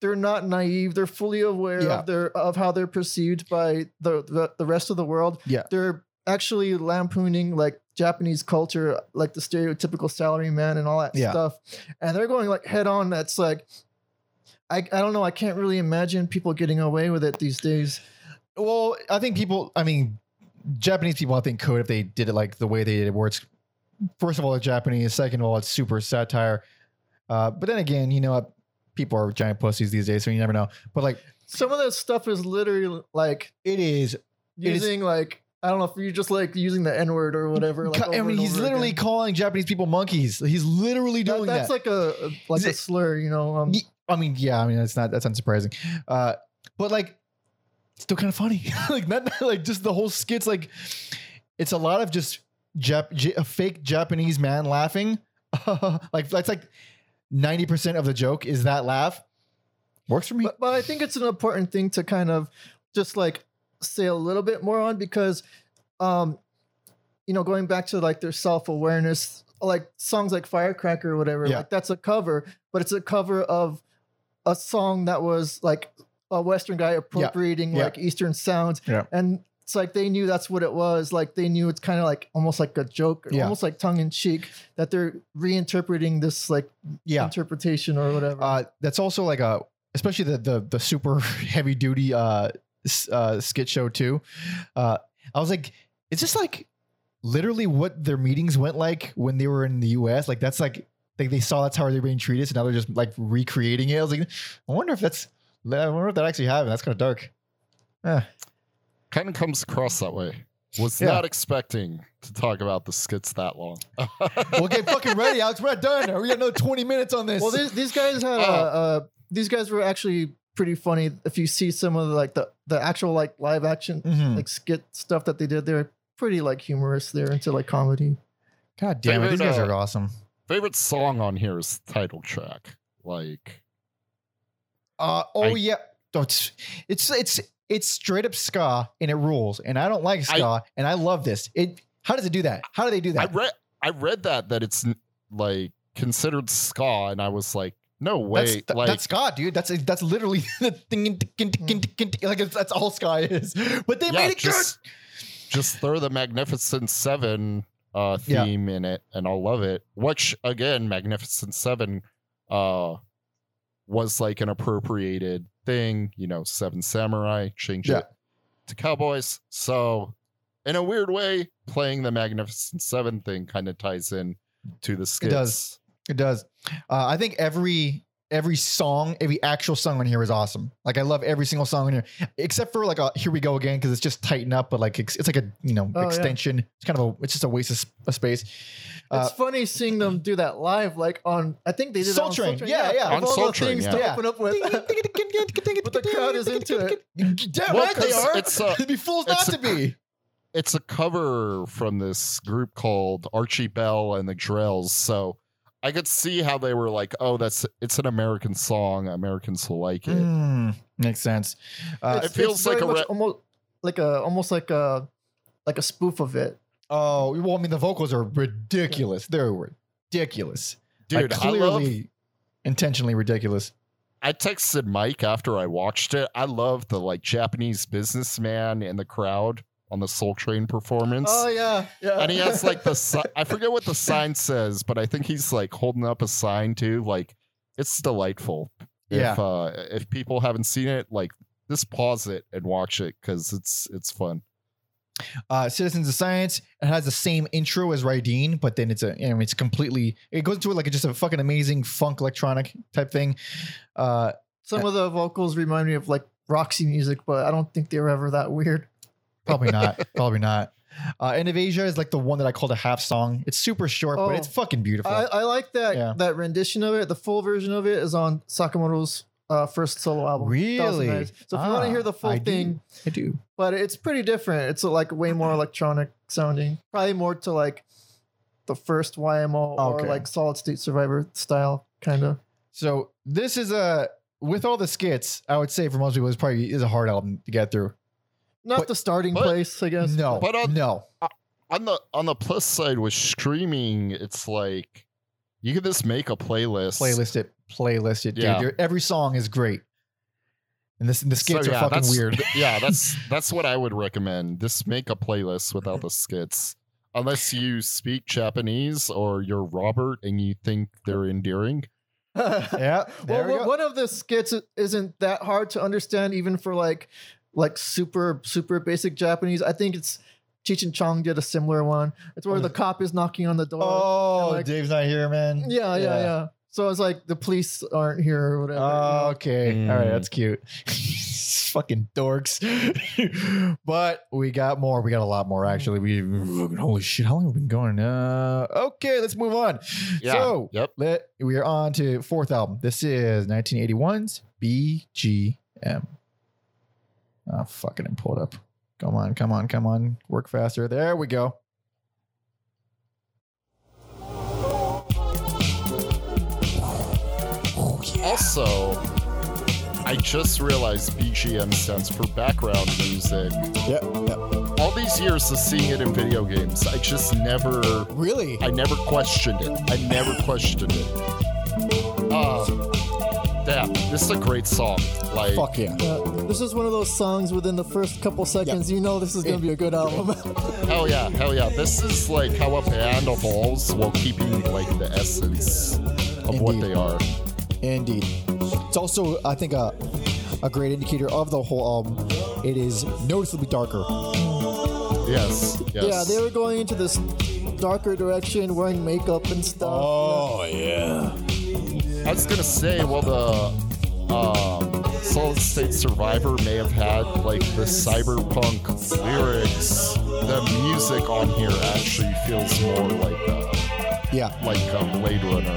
they're not naive they're fully aware Yeah. of their of how they're perceived by the, the the rest of the world Yeah. they're actually lampooning like japanese culture like the stereotypical salary man and all that Yeah. stuff and they're going like head on that's like I, I don't know i can't really imagine people getting away with it these days Well, I think people. I mean, Japanese people. I think could if they did it like the way they did it, where it's first of all it's Japanese, second of all it's super satire. Uh, but then again, you know? People are giant pussies these days, so you never know. But like, some of that stuff is literally like it is. is- using like I don't know if you're just like using the N word or whatever. Like, I mean, he's literally again. calling Japanese people monkeys. He's literally That- doing that's that. like a like Is a it- slur, you know. Um, I mean, yeah. I mean, that's not that's unsurprising. Uh, but like, still kind of funny. like not like just the whole skits. Like, it's a lot of just Jap- J- a fake Japanese man laughing. like that's like ninety percent of the joke is that laugh. Works for me. but, but I think it's an important thing to kind of just like say a little bit more on because, um, you know, going back to like their self awareness, like songs like Firecracker or whatever, Yeah. like that's a cover, but it's a cover of a song that was like a Western guy appropriating Yeah. like Eastern sounds, Yeah. and it's like they knew that's what it was. Like they knew it's kind of like almost like a joke, Yeah. almost like tongue in cheek that they're reinterpreting this like yeah. interpretation or whatever. Uh, that's also like a, especially the the the super heavy duty uh, uh skit show too. Uh, I was like, it's just like literally what their meetings went like when they were in the U.S. Like that's like they, they saw that's how they're being treated, so now they're just like recreating it. I was like, I wonder if that's, I wonder if that actually happened. That's kind of dark. Eh. Kind of comes across that way. Was Yeah. not expecting to talk about the skits that long. Well, get fucking ready, Alex. We're not done. We got another twenty minutes on this. Well, these, these guys had uh, uh, these guys were actually pretty funny. If you see some of the, like the the actual like live action Mhm. like skit stuff that they did, they're pretty like humorous. They're into like comedy. God damn it, these guys uh, are awesome. Favorite song on here is the title track. Like Uh, oh I- yeah. It's it's it's it's straight up ska and it rules. And I don't like I- ska, and I love this. It. How does it do that? How do they do that? I read I read that that it's like considered ska, and I was like, no way, that's, th- like that's ska, dude. That's that's literally the thing. Like that's all ska is. But they yeah, made it just, just throw the Magnificent Seven uh Yeah. theme in it, and I'll love it. Which again, Magnificent Seven uh was like an appropriated thing, you know, Seven Samurai, change Yeah. it to cowboys. So in a weird way, playing the Magnificent Seven thing kind of ties in to the skits. It does. It does. Uh, I think every every song, every actual song on here is awesome. Like I love every single song on here, except for like a "Here We Go Again" because it's just tighten up, but like it's, it's like a you know Oh, yeah. extension. It's kind of a it's just a waste of, s- of space. Uh, it's funny seeing them do that live, like on. I think they did Soul it on Train. Soul Train. Yeah, yeah. Of On Soul Train, things yeah. to Yeah. open up with. but the crowd is into it. Damn Well, right they 'cause are. it's a- It'd be fools not a to be. it's a cover from this group called Archie Bell and the Drells. So I could see how they were like, oh, that's it's an American song. Americans will like it. Mm, makes sense. Uh, it feels like a re- almost like a almost like a like a spoof of it. oh well, I mean the vocals are ridiculous. They're ridiculous. Dude, like, I love clearly intentionally ridiculous. I texted Mike after I watched it. I love the like Japanese businessman in the crowd on the Soul Train performance. Oh yeah, yeah. and he has like the si- I forget what the sign says, but I think he's like holding up a sign too. Like it's delightful. Yeah. If uh if people haven't seen it, like just pause it and watch it because it's it's fun. Uh, Citizens of Science it has the same intro as Rydeen, but then it's a you know, it's completely it goes into like just a fucking amazing funk electronic type thing. Uh, Some of the vocals remind me of like Roxy music, but I don't think they were ever that weird. Probably not, probably not. Uh, End of Asia is like the one that I called a half song. It's super short, but Oh. it's fucking beautiful. I, I like that Yeah. that rendition of it. The full version of it is on Sakamoto's uh, first solo album. Really? 2009. So if you want Ah, to hear the full I do. thing, I do. but it's pretty different. It's like way more electronic sounding. Probably more to like the first YMO Okay. or like Solid State Survivor style kind of. So this is a with all the skits, I would say for most people, it's probably is a hard album to get through. Not But- the starting but- place, I guess. No, But on- no. Uh, on the on the plus side with streaming, it's like you can just make a playlist. Playlist it, playlist it, dude. Yeah. There- Every song is great, and this the skits So, are fucking weird. yeah, that's that's what I would recommend. Just make a playlist without the skits. Unless you speak Japanese or you're Robert and you think they're endearing. yeah, well, we one of the skits isn't that hard to understand, even for like like super super basic Japanese. I think it's Cheech and Chong did a similar one. It's where the cop is knocking on the door. Oh, like- Dave's not here, man. yeah, yeah, yeah, So it's like the police aren't here or whatever. Oh, know? okay. All right, Mm. that's cute. Fucking dorks. but we got more. We got a lot more actually. We holy shit, how long have we been going? Uh okay, let's move on. Yeah. So yep. let we are on to fourth album. This is 1981's BGM. Oh fucking and pull it up. Come on, come on, come on. Work faster. There we go. Also, I just realized BGM stands for background music. Yep. Yep. All these years of seeing it in video games, I just never Really? I never questioned it. I never questioned it. Uh, damn, this is a great song. Like, Fuck yeah. Yeah, this is one of those songs within the first couple seconds, you know this is gonna be a good album. hell yeah, hell yeah. This is like how a band evolves while keeping like the essence of what they are. Indeed. It's also, I think, a, a great indicator of the whole album. It is noticeably darker. Yes, yes. yeah, they were going into this darker direction, wearing makeup and stuff. Oh, yeah. I was gonna say, well, the um, Solid State Survivor may have had like the cyberpunk lyrics. The music on here actually feels more like a, Yeah, like a Blade Runner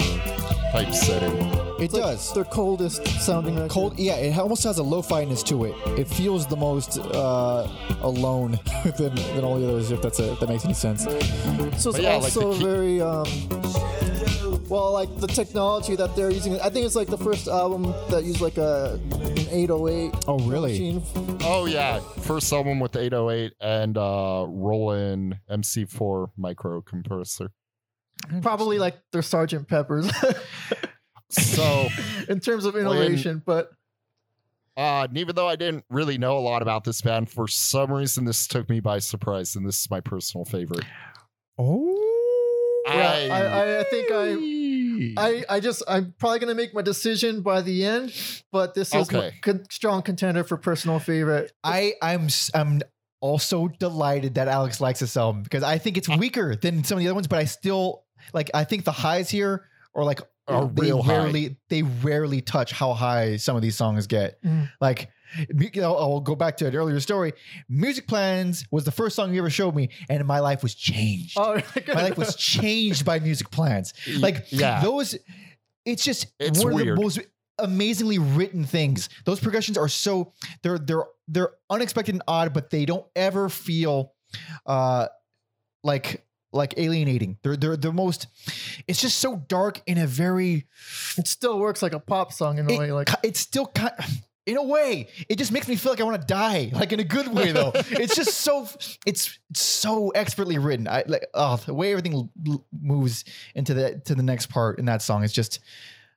type setting. it It's like does. their coldest sounding record. Cold, yeah, it almost has a lo-fi-ness to it. It feels the most uh, alone than, than all the others, if that's a, if that makes any sense. So it's But yeah, like also key- very um Well, like the technology that they're using, I think it's like the first album that used like a an 808. Oh, really? machine. Oh yeah, first album with 808 and uh Roland MC4 MicroComposer. Probably like their Sergeant Peppers So, in terms of innovation, but uh, and even though I didn't really know a lot about this band, for some reason this took me by surprise, and this is my personal favorite. Oh. yeah, I, I, I think I I, I just I'm probably gonna make my decision by the end, but this is my Okay. con- strong contender for personal favorite. I I'm s- I'm also delighted that Alex likes this album because I think it's weaker than some of the other ones, but I still like. I think the highs here are like Are they real high. rarely they rarely touch how high some of these songs get. Mm. Like. You know, I'll go back to an earlier story. Music Plans was the first song you ever showed me, and my life was changed. Oh, my life was changed by Music Plans. Like yeah. those, it's just It's one of the most amazingly written things. Those progressions are so they're they're they're unexpected and odd, but they don't ever feel uh like like alienating. They're they're the most. It's just so dark in a very. it still works like a pop song in a It, way. Like it's still kind. In a way, it just makes me feel like I want to die, like in a good way, though. it's just so, it's so expertly written. I like, oh, the way everything l- l- moves into the to the next part in that song is just,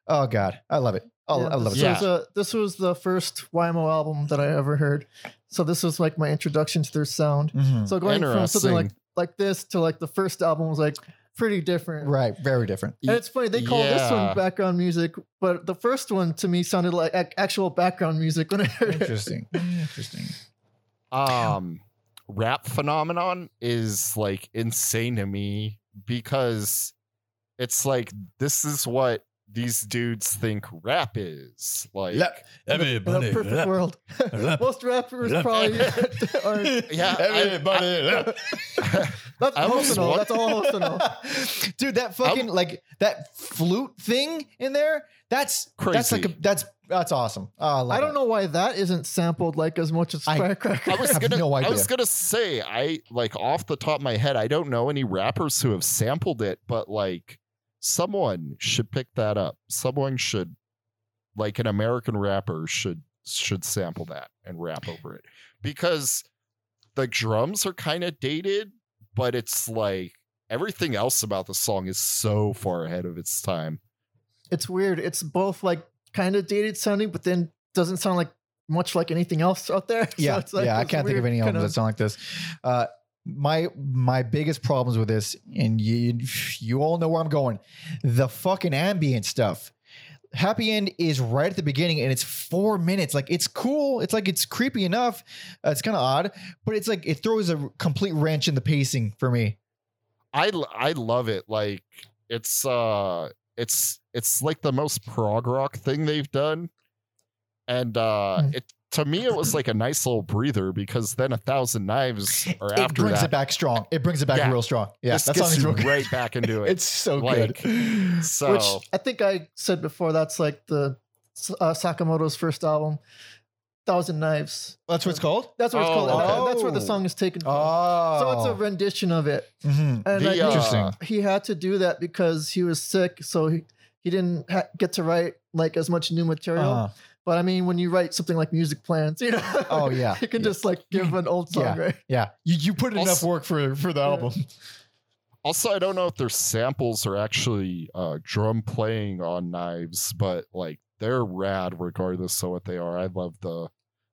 oh god, I love it. Oh, yeah, I love it. this, so Yeah. a, this was the first YMO album that I ever heard, so this was like my introduction to their sound. Mhm. So going from something like like this to like the first album was like pretty different. Right, very different. And it's funny they call this one background music, but the first one to me sounded like ac- actual background music when I heard it. Interesting. Interesting. um rap phenomenon is like insane to me because it's like this is what these dudes think rap is like In a, in a perfect world, most rappers probably are. yeah I- That's I all almost know. That's all to know. Dude, that fucking like that flute thing in there, that's that's like a, Crazy. that's that's awesome. Oh, I, I don't it. know why that isn't sampled like as much as I- Firecracker. I was gonna no I was gonna say I like off the top of my head I don't know any rappers who have sampled it but like someone should pick that up someone should like an American rapper should should sample that and rap over it because the drums are kind of dated but it's like everything else about the song is so far ahead of its time it's weird. It's both like kind of dated sounding, but then doesn't sound like much like anything else out there. So Yeah, it's like yeah, I can't think of any kind albums that sound like this. Uh, my my biggest problems with this, and you you all know where I'm going, the fucking ambient stuff. Happy End is right at the beginning, and it's four minutes. Like it's cool. It's like it's creepy enough. Uh, it's kind of odd, but it's like it throws a complete wrench in the pacing for me. I I love it. Like it's uh it's it's like the most prog rock thing they've done. And uh Mm. it to me it was like a nice little breather because then a thousand knives are after It after brings that. it back strong. It brings it back Yeah. real strong. Yeah, this that gets song is you real good. right back into it. It's so Like, good. so Which I think I said before. That's like the uh, Sakamoto's first album, Thousand Knives. That's what it's called. That's what it's Oh, called. and that's where the oh. song is taken from. Oh, So it's a rendition of it, Mhm. and The, I uh, Interesting. he had to do that because he was sick, so he, he didn't ha- get to write like as much new material. Uh-huh. But I mean, when you write something like music plans, you know, Oh, yeah. you can Yeah. just like give an old song, Yeah. right? Yeah, you, you put in enough work for for the Yeah. album. also I don't know if their samples are actually uh drum playing on knives, but like they're rad regardless of what they are. I love the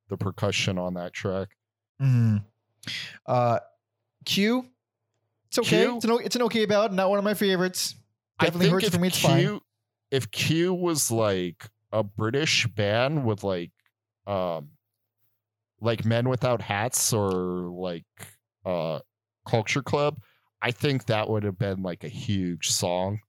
the percussion on that track. Mm. Uh, Cue. It's okay. Cue? It's an it's an okay ballad. Not one of my favorites. Definitely I hurts for me. It's Q, fine. If Q was like a British band with like um like Men Without Hats or like uh Culture Club, I think that would have been like a huge song.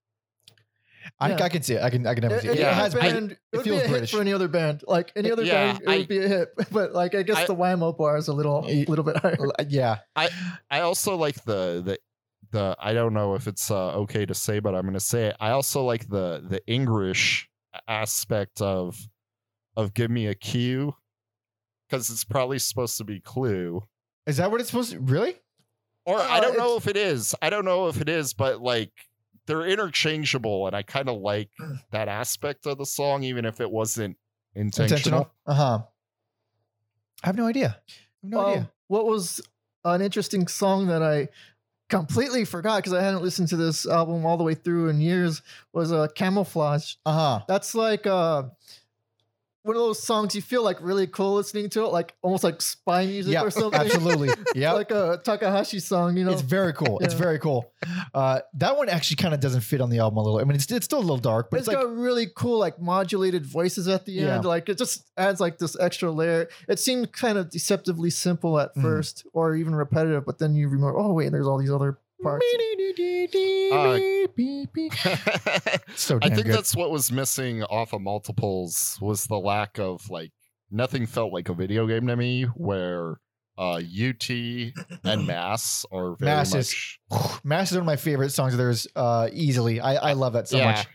I, Yeah. I can see it. I can I can never see it. It yeah, other has. I- band, it, it would feels be a British. hit for any other band. Like any other Yeah, band, it I- would be a hit. But like I guess I- the YMO bar is a little, a little bit higher. yeah. I also like the the the I don't know if it's uh, okay to say, but I'm gonna say it. I also like the the English aspect of of give me a cue because it's probably supposed to be clue. Is that what it's supposed to? Really? Or I Uh, don't know if it is. I don't know if it is, but like they're interchangeable, and I kind of like that aspect of the song, even if it wasn't intentional. Intentional. Uh huh. I have no idea. I have no Um, idea. What was an interesting song that I completely forgot because I hadn't listened to this album all the way through in years was uh, Camouflage. Uh huh. That's like uh, one of those songs you feel like really cool listening to it, like almost like spy music Yeah, or something. absolutely. Yeah. like a Takahashi song, you know. It's very cool. It's very cool. Uh, that one actually kind of doesn't fit on the album a little. I mean, it's, it's still a little dark, but it's it's, like got really cool like modulated voices at the Yeah. end like it just adds like this extra layer it seemed kind of deceptively simple at Mhm. first or even repetitive but then you remember oh wait there's all these other parts Uh, so I think good. that's what was missing off of multiples was the lack of like nothing felt like a video game to me where uh UT and Mass are very Mass is- much Mass is one of my favorite songs of theirs. Uh, easily, I, I love that so yeah. much.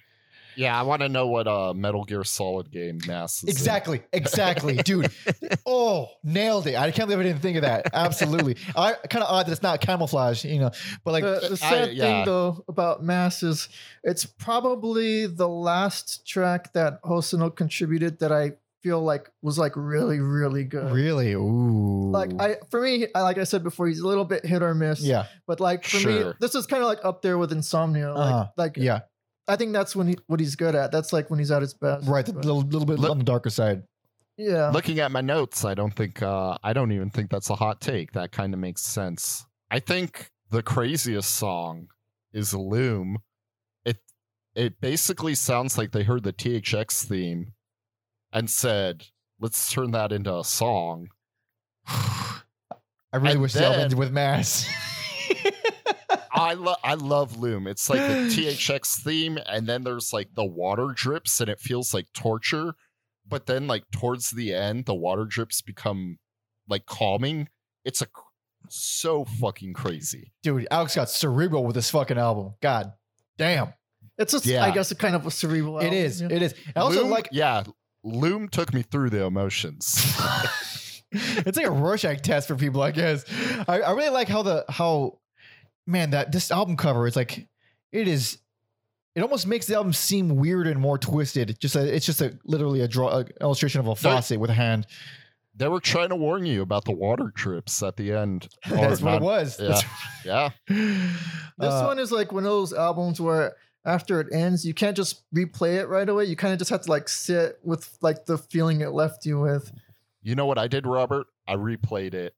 Yeah, I want to know what uh Metal Gear Solid game Mass is. in. Exactly, exactly, dude. Oh, nailed it! I can't believe I didn't think of that. Absolutely. I kind of odd that it's not camouflage, you know, but like, the, the I- sad yeah. thing though about mass is it's probably the last track that Hosono contributed that i feel like was like really really good really, ooh, like i for me I, like i said before he's a little bit hit or miss yeah, but like for me this is kind of like up there with insomnia like, Uh-huh. like yeah, i think that's when he what he's good at that's like when he's at his best right. A little, little bit Look- on the darker side. yeah Looking at my notes, I don't think uh I don't even think that's a hot take. That kind of makes sense. I think the craziest song is Loom. It it basically sounds like they heard the THX theme and said, "Let's turn that into a song." I really And wish the album then- ended with Mass. I love I love Loom. It's like the THX theme, and then there's like the water drips, and it feels like torture. But then, like towards the end, the water drips become like calming. It's a so fucking crazy. Dude, Alex got cerebral with this fucking album. God damn. it's just Yeah. i guess a kind of a cerebral It album, is. yeah. It is. I also Loom, like yeah, Loom took me through the emotions. it's like a Rorschach test for people, I guess. I, I really like how the how man that this album cover is like it is. It almost makes the album seem weird and more twisted. Just a, it's just a literally a draw a illustration of a faucet with a hand. they were trying to warn you about the water trips at the end. That's what it was. Yeah, yeah. This Uh, one is like one of those albums where after it ends, you can't just replay it right away. You kind of just have to like sit with like the feeling it left you with. You know what I did, Robert? I replayed it.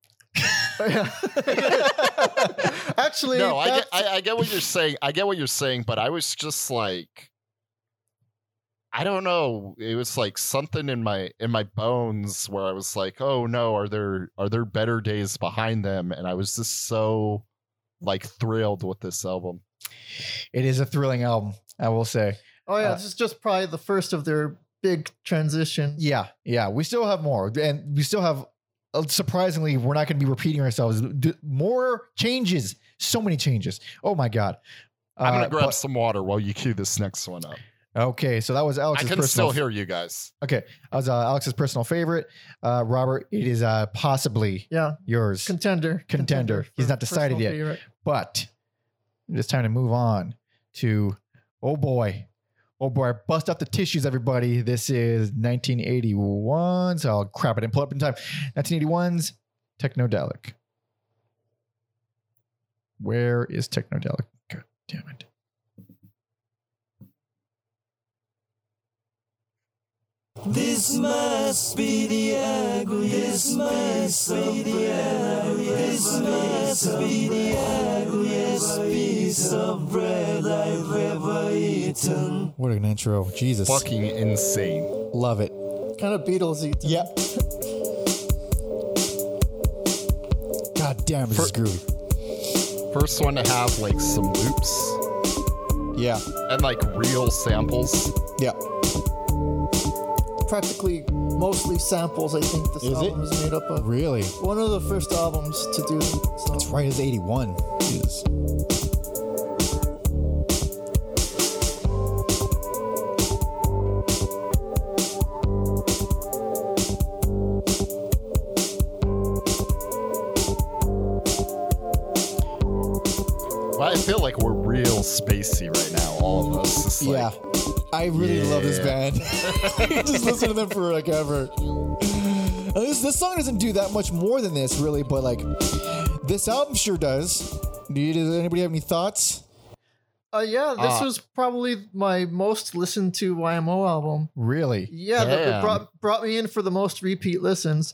Actually, no, I get, I, I get what you're saying. I get what you're saying, but I was just like, I don't know. It was like something in my in my bones where I was like, oh no, are there are there better days behind them? And I was just so like thrilled with this album. it is a thrilling album, I will say. oh yeah, uh, this is just probably the first of their big transition. Yeah, yeah. We still have more, and we still have. Uh, Surprisingly, we're not going to be repeating ourselves. D- More changes, so many changes. Oh my god! I'm gonna Uh, grab but- some water while you cue this next one up. Okay, so that was I Alex's can personal. still hear you guys. Okay, that was uh, Alex's personal favorite. Uh, Robert, it is uh, possibly Yeah, yours, contender, Contender. He's not decided yet. favorite. but it's time to move on to. Oh boy, oh boy! Bust out the tissues, everybody. This is 1981. So I'll crap it and pull up in time. 1981's Technodelic. Where is Technodelic? God damn it. This must be the ugliest piece of bread. This must be the ugliest piece of bread I've ever eaten. What an intro. Jesus. Fucking insane. Love it. Kind of Beatlesy. to. Yep. God damn, this is groovy. First one to have like some loops Yeah. and like real samples. Yeah. Practically mostly samples. I think this Is album is made up of. Really? One of the first albums to do. So. That's right. It's 81. Jesus. Well, I feel like we're real spacey right now. All of us. It's like, yeah, I really love this band. Just listen to them for like ever. This this song doesn't do that much more than this, really, but like this album sure does. Do you, does anybody have any thoughts? Uh, yeah, this Ah. was probably my most listened to YMO album. Really? Yeah, that that brought brought me in for the most repeat listens.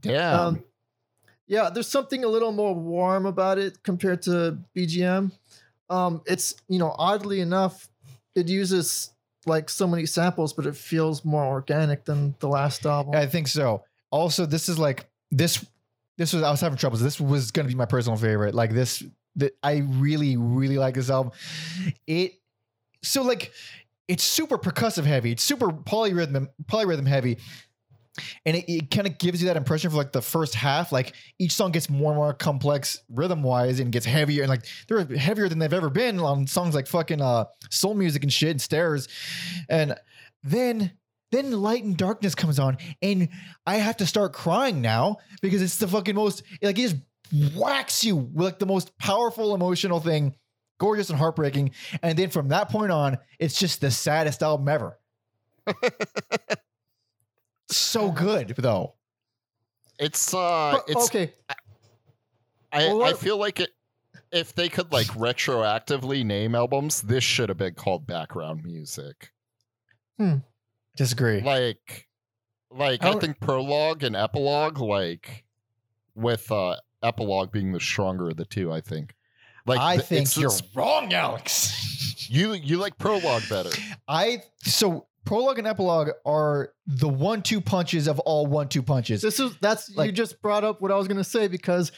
Damn. Um, yeah, there's something a little more warm about it compared to BGM. Um, it's you know oddly enough, it uses like so many samples, but it feels more organic than the last album. I think so. Also, this is like this. This was I was having troubles. This was gonna be my personal favorite. Like this, that I really, really like this album. It so like it's super percussive heavy. It's super polyrhythm polyrhythm heavy. And it, it kind of gives you that impression for like the first half. Like each song gets more and more complex rhythm wise and gets heavier. And like they're heavier than they've ever been on songs like fucking uh Seoul Music and shit and stairs. And then then light and darkness comes on and i have to start crying now because it's the fucking most like it just whacks you with like the most powerful emotional thing gorgeous and heartbreaking and then from that point on it's just the saddest album ever so good though it's uh, But- it's okay, I, Well, I feel like it. If they could like retroactively name albums, this should have been called background music. disagree Like, like I I think prologue and epilogue, like with uh epilogue being the stronger of the two. I think. Like i th- think you're it's- wrong alex you you like prologue better. i so prologue and epilogue are the one-two punches of all one-two punches this is that's you just brought up what I was gonna say because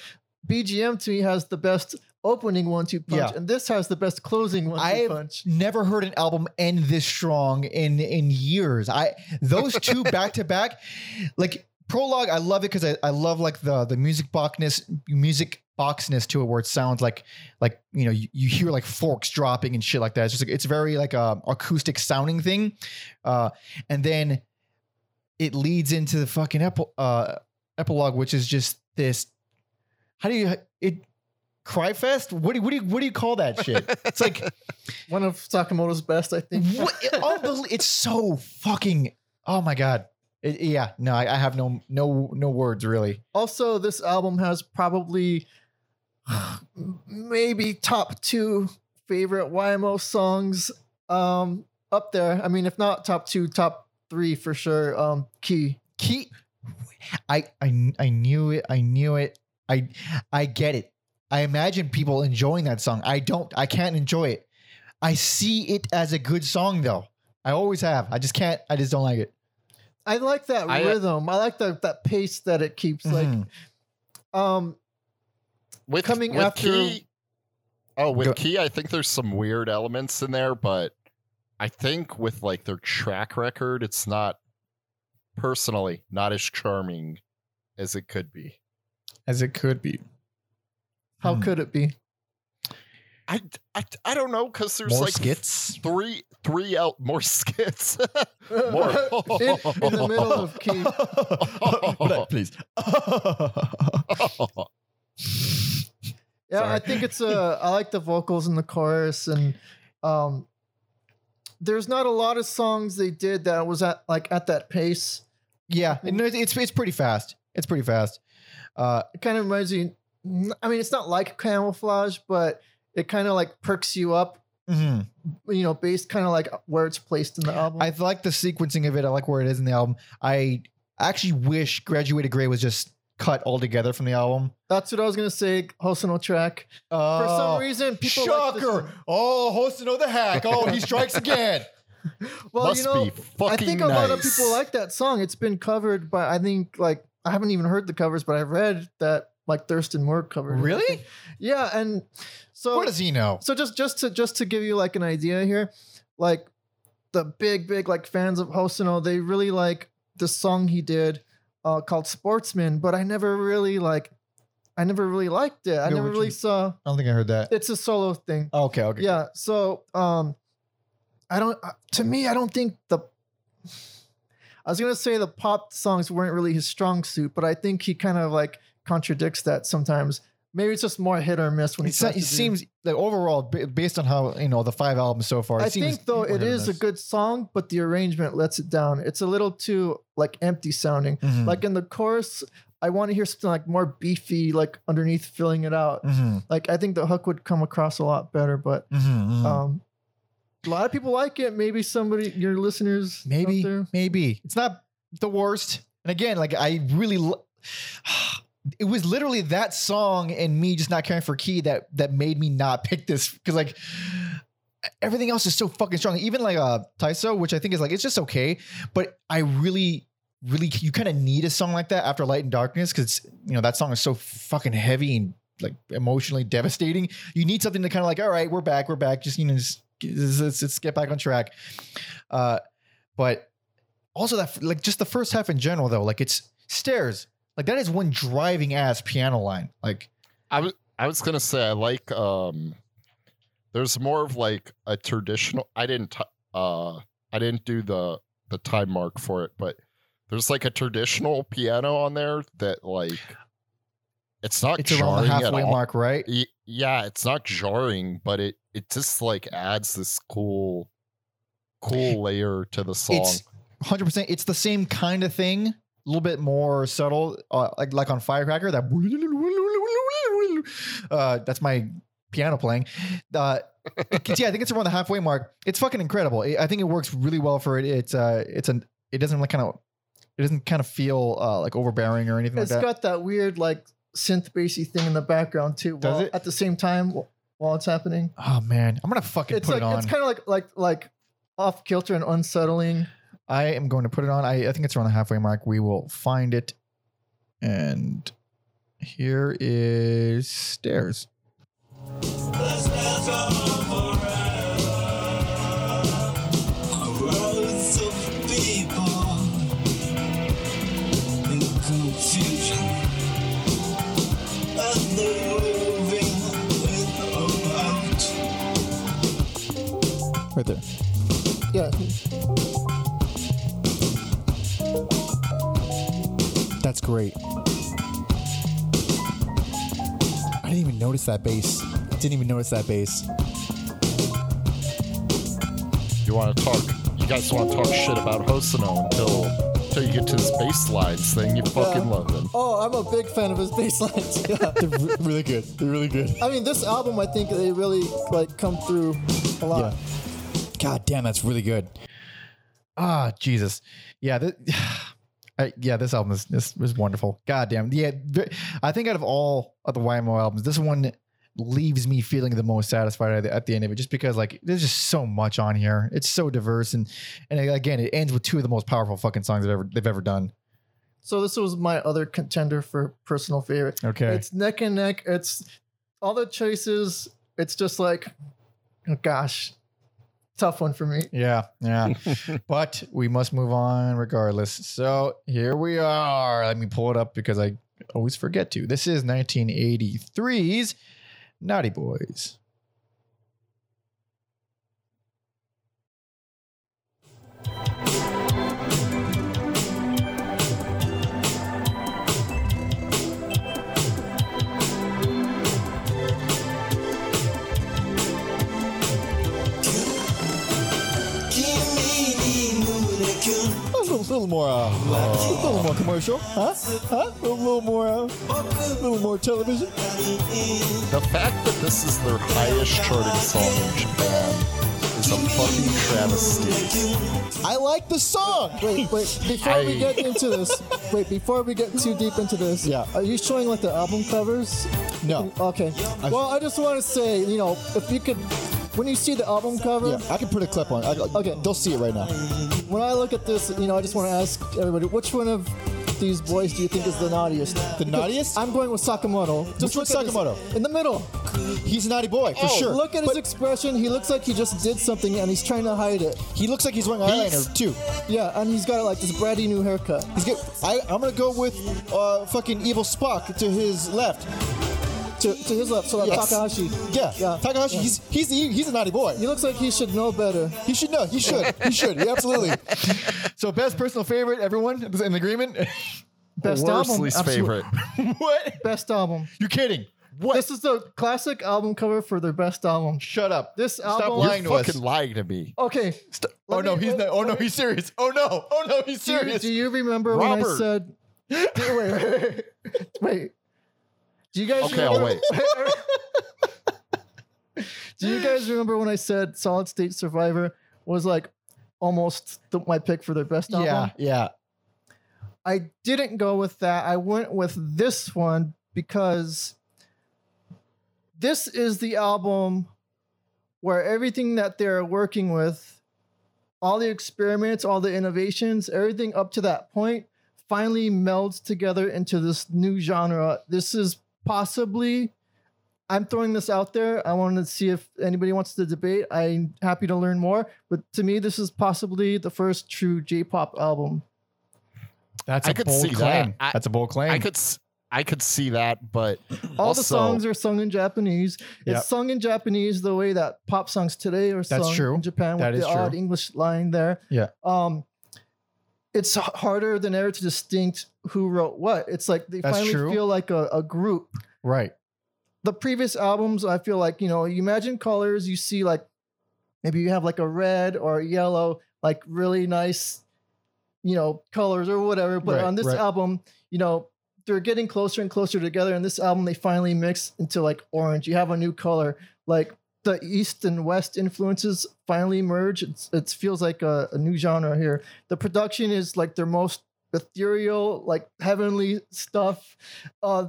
BGM to me has the best opening one-two punch, Yeah. and this has the best closing one-two punch. never heard an album end this strong in in years. I those two back to back, like prologue, I love it because I, I love like the the music boxness music boxness to it where it sounds like like you know you, you hear like forks dropping and shit like that. It's just like it's very like a acoustic sounding thing, uh, and then it leads into the fucking epi- uh, epilogue, which is just this. How do you it? Cry fest? What do, what do you what do you call that shit? It's like One of Sakamoto's best, I think. what, unbelie- it's so fucking. Oh my god. It- yeah. No, I, I have no no no words really. also, this album has probably maybe top two favorite YMO songs um, up there. I mean, if not top two, top three for sure. Um, Key. Key. I I I knew it. I knew it. I I get it. I imagine people enjoying that song. I don't. I can't enjoy it. I see it as a good song though. I always have. I just can't. I just don't like it. I like that I- rhythm. I like that that pace that it keeps. Mhm. Like, um, with Coming with after- Key, oh, with Go- Key, I think there's some weird elements in there, but I think with like their track record, it's not personally not as charming as it could be. As it could be. how Hmm. could it be? I, I, I don't know because there's More like skits. three three out more skits. More. in, in the middle of Key. Please. Yeah, I think it's uh I like the vocals in the chorus and um there's not a lot of songs they did that was at like at that pace. yeah, no, it's it's pretty fast. It's pretty fast. Uh, It kind of reminds you I mean it's not like camouflage, but it kind of like perks you up, mhm. you know, based kind of like where it's placed in the album. I like the sequencing of it. I like where it is in the album. I actually wish "Graduated Gray" was just cut altogether from the album. That's what I was gonna say, Hosono track. For some oh, reason, people like this shocker! oh, Hosono the hack! Oh, he strikes again. Well, Must you know, I think a nice. lot of people like that song. It's been covered by I think like I haven't even heard the covers, but I've read that like Thurston Moore covered. it, Really? Yeah, and so what does he know? so just just to just to give you like an idea here, like the big big like fans of Hosono, they really like the song he did uh, called Sportsman, but I never really like I never really liked it. I never which really one? saw I don't think I heard that. it's a solo thing. Okay, okay. Yeah. So, um, I don't. uh, To me, I don't think the. I was gonna say the pop songs weren't really his strong suit, but I think he kind of like contradicts that sometimes. Maybe it's just more hit or miss when he it seems like overall, ba- based on how you know the five albums so far, it I think though it is a good song, but the arrangement lets it down. It's a little too like empty sounding. Mhm. Like in the chorus, I want to hear something like more beefy, like underneath filling it out. Mhm, Like I think the hook would come across a lot better, but mhm, mhm. um, a lot of people like it. Maybe somebody, your listeners, maybe there. maybe it's not the worst and again like i really lo- it was literally that song and me just not caring for key that that made me not pick this because like everything else is so fucking strong. Even like uh Taiso which i think is like it's just okay but i really really you kind of need a song like that after light and darkness because you know that song is so fucking heavy and like emotionally devastating. You need something to kind of like all right we're back we're back just you know just let's, let's- get back on track. Uh but also that like just the first half in general though like it's stairs like that is one driving ass piano line. Like I was I was gonna say I like um there's more of like a traditional I didn't t- uh I didn't do the the time mark for it, but there's like a traditional piano on there that like it's not it's around the halfway mark right? Yeah, it's not jarring, but it it just like adds this cool cool layer to the song. it's 100% it's the same kind of thing little bit more subtle uh, like like on firecracker that uh that's my piano playing. Uh yeah i think it's around the halfway mark. It's fucking incredible. I I think it works really well for it. It's uh it's an it doesn't like kind of it doesn't kind of feel uh like overbearing or anything It's like that. It's got that weird like synth bassy thing in the background too. Does while- it? At the same time, while it's happening, oh man. I'm gonna fucking it's put like it on it's kind of like like like off kilter and unsettling. I am going to put it on. I, I think it's around the halfway mark. We will find it. And here is stairs. Crowds of people in confusion, and they're moving in or out. Right there. Yeah, That's great. I didn't even notice that bass. I didn't even notice that bass. you want to talk you guys want to talk shit about Hosono until until you get to his bass lines thing. You fucking Yeah. love him. Oh, I'm a big fan of his bass lines. Yeah. They're really good. They're really good. I mean, this album, I think they really like come through a lot. Yeah. God damn, that's really good. Ah, Jesus. Yeah. Th- I, yeah, this album is this was wonderful. God damn. Yeah. I think out of all of the YMO albums, this one leaves me feeling the most satisfied at the, at the end of it, just because like there's just so much on here. It's so diverse and and again, it ends with two of the most powerful fucking songs they've ever they've ever done. So this was my other contender for personal favorite. Okay. It's neck and neck. It's all the choices. It's just like, oh gosh, tough one for me. Yeah, yeah. but we must move on regardless. So here we are. Let me pull it up because I always forget to. This is 1983's Naughty Boys. A little, more, uh, a little more commercial, huh? Huh? A little more, uh, a little more television. The fact that this is their highest charting song in Japan is a fucking travesty. I like the song. Wait, wait. Before we get into this, wait. Before we get too deep into this, Yeah. Are you showing like the album covers? No. Okay. Well, I just want to say, you know, if you could, when you see the album cover, Yeah, I can put a clip on. I, Okay. They'll see it right now. when I look at this, you know, I just want to ask everybody, which one of these boys do you think is the naughtiest? The naughtiest? I'm going with Sakamoto. Just Which look one's at his- Sakamoto? in the middle. He's a naughty boy for Oh, sure. Look at his expression. He looks like he just did something and he's trying to hide it. He looks like he's wearing eyeliner too. Yeah, and he's got like this bratty new haircut. He's. I, I'm gonna go with uh, fucking evil Spock to his left. To, to his left, so Yes. Takahashi. Yeah, Yeah. Takahashi. Yeah. He's he's the, he's a naughty boy. He looks like he should know better. He should know. He should. He should. He absolutely. So best personal favorite, everyone in agreement? Best Worst album. least favorite. what? Best album. You're kidding. What? This is the classic album cover for their best album. Shut up. This Stop album. lying You're to us. fucking lying to me. Okay. St- Let oh no, me- he's not. Oh no, he's serious. Oh no. Oh no, he's Do you, serious. do you remember when I said? wait, wait, wait, wait. Do you guys? Okay, I'll remember, Do you guys remember when I said Solid State Survivor was like almost the, my pick for their best album? yeah, yeah. I didn't go with that. I went with this one because this is the album where everything that they're working with, all the experiments, all the innovations, everything up to that point finally melds together into this new genre. This is possibly I'm throwing this out there. I wanted to see if anybody wants to debate. I'm happy to learn more, but to me this is possibly the first true J-pop album. That's I a could bold see that. claim. I- That's a bold claim. I could s- I could see that, but All also, the songs are sung in Japanese. It's Yep. sung in Japanese the way that pop songs today are That's sung true. in Japan That with is the odd. English line there. Yeah. Um, it's harder than ever to distinct who wrote what. It's like they That's finally true. feel like a, a group. right. The previous albums, I feel like, you know, you imagine colors, you see like maybe you have like a red or a yellow, like really nice, you know, colors or whatever. But Right, on this right. album, you know, they're getting closer and closer together. And this album, they finally mix into like orange. You have a new color. Like the East and West influences finally merge. It's, it feels like a, a new genre here. The production is like their most ethereal, like heavenly stuff. Uh,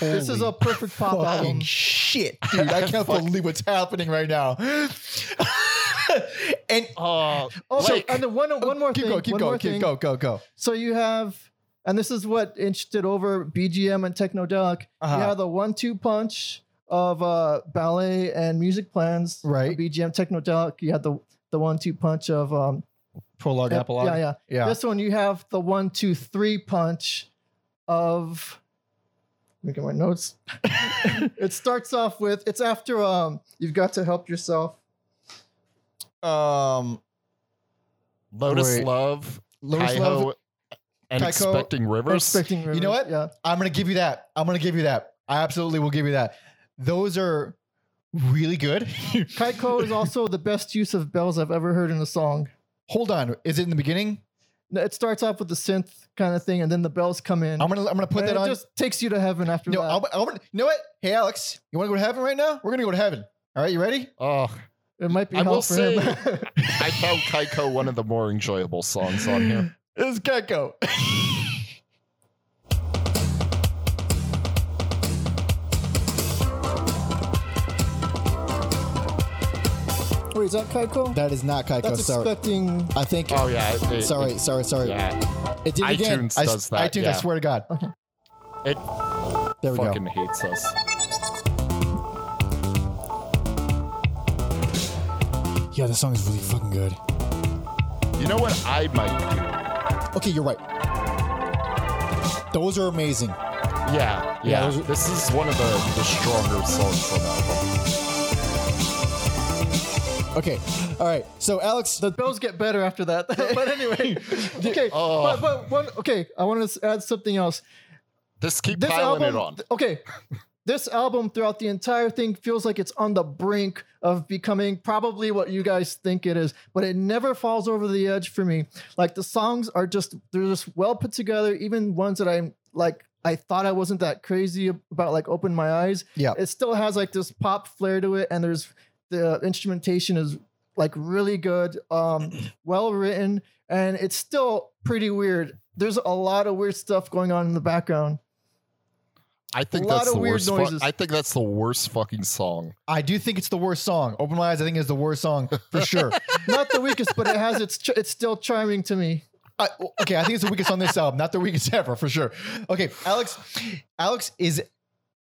this is a perfect pop Fucking album. shit, dude! I can't believe what's happening right now. and uh, Oh, so, like, and then one, one more keep thing. going, keep one going, keep thing. go, go, go. So you have, and this is what inched it over BGM and Technodelic. Uh-huh. You have the one-two punch of uh, ballet and music plans. Right. BGM Technodelic. You had the the one-two punch of um. Prologue, yeah, epilogue. Yeah, yeah. yeah. This one you have the one-two-three punch of. Let me get my notes. it starts off with it's after um you've got to help yourself. Um, Lotus Wait. Love, Lotus Kaiko, Love. and Kaiko- Expecting Rivers. Expecting You know what? Yeah. I'm gonna give you that. I'm gonna give you that. I absolutely will give you that. Those are really good. Kaiko is also the best use of bells I've ever heard in a song. Hold on, is it in the beginning? No, It starts off with the synth kind of thing, and then the bells come in. I'm gonna I'm gonna put and that it on. just takes you to heaven after no, that. I'm, I'm gonna, you know what? Hey, Alex, you want to go to heaven right now? We're gonna go to heaven. All right, you ready? Oh, it might be I hell will for say- him. I found Kaiko one of the more enjoyable songs on here. This is Gecko. Wait, is that Kaiko? That is not Kaiko. That's sorry. expecting. I think. Oh yeah, it- it- sorry, sorry, sorry. yeah. It did it again. iTunes I, does that. iTunes, yeah. I swear to God. It There we fucking go. hates us. Yeah, the song is really fucking good. You know what I might do? Okay, you're right. Those are amazing. Yeah, Yeah, yeah. are- this is one of the, the stronger songs from the album. Okay, all right. So Alex, The bells get better after that. but anyway, okay. Oh. But, but one, okay, I want to add something else. Just keep This piling album, it on. okay. This album throughout the entire thing feels like it's on the brink of becoming probably what you guys think it is, but it never falls over the edge for me. Like the songs are just they're just well put together, even ones that I'm like I thought I wasn't that crazy about like open my eyes. Yeah. It still has like this pop flair to it and there's the instrumentation is like really good, um well written and it's still pretty weird. There's a lot of weird stuff going on in the background. I think a that's the worst. fu- noises. I think that's the worst fucking song. I do think it's the worst song. Open My Eyes, I think is the worst song for sure. not the weakest, but it has its. Ch- it's still charming to me. I, okay, I think it's the weakest on this album, not the weakest ever for sure. Okay, Alex, Alex is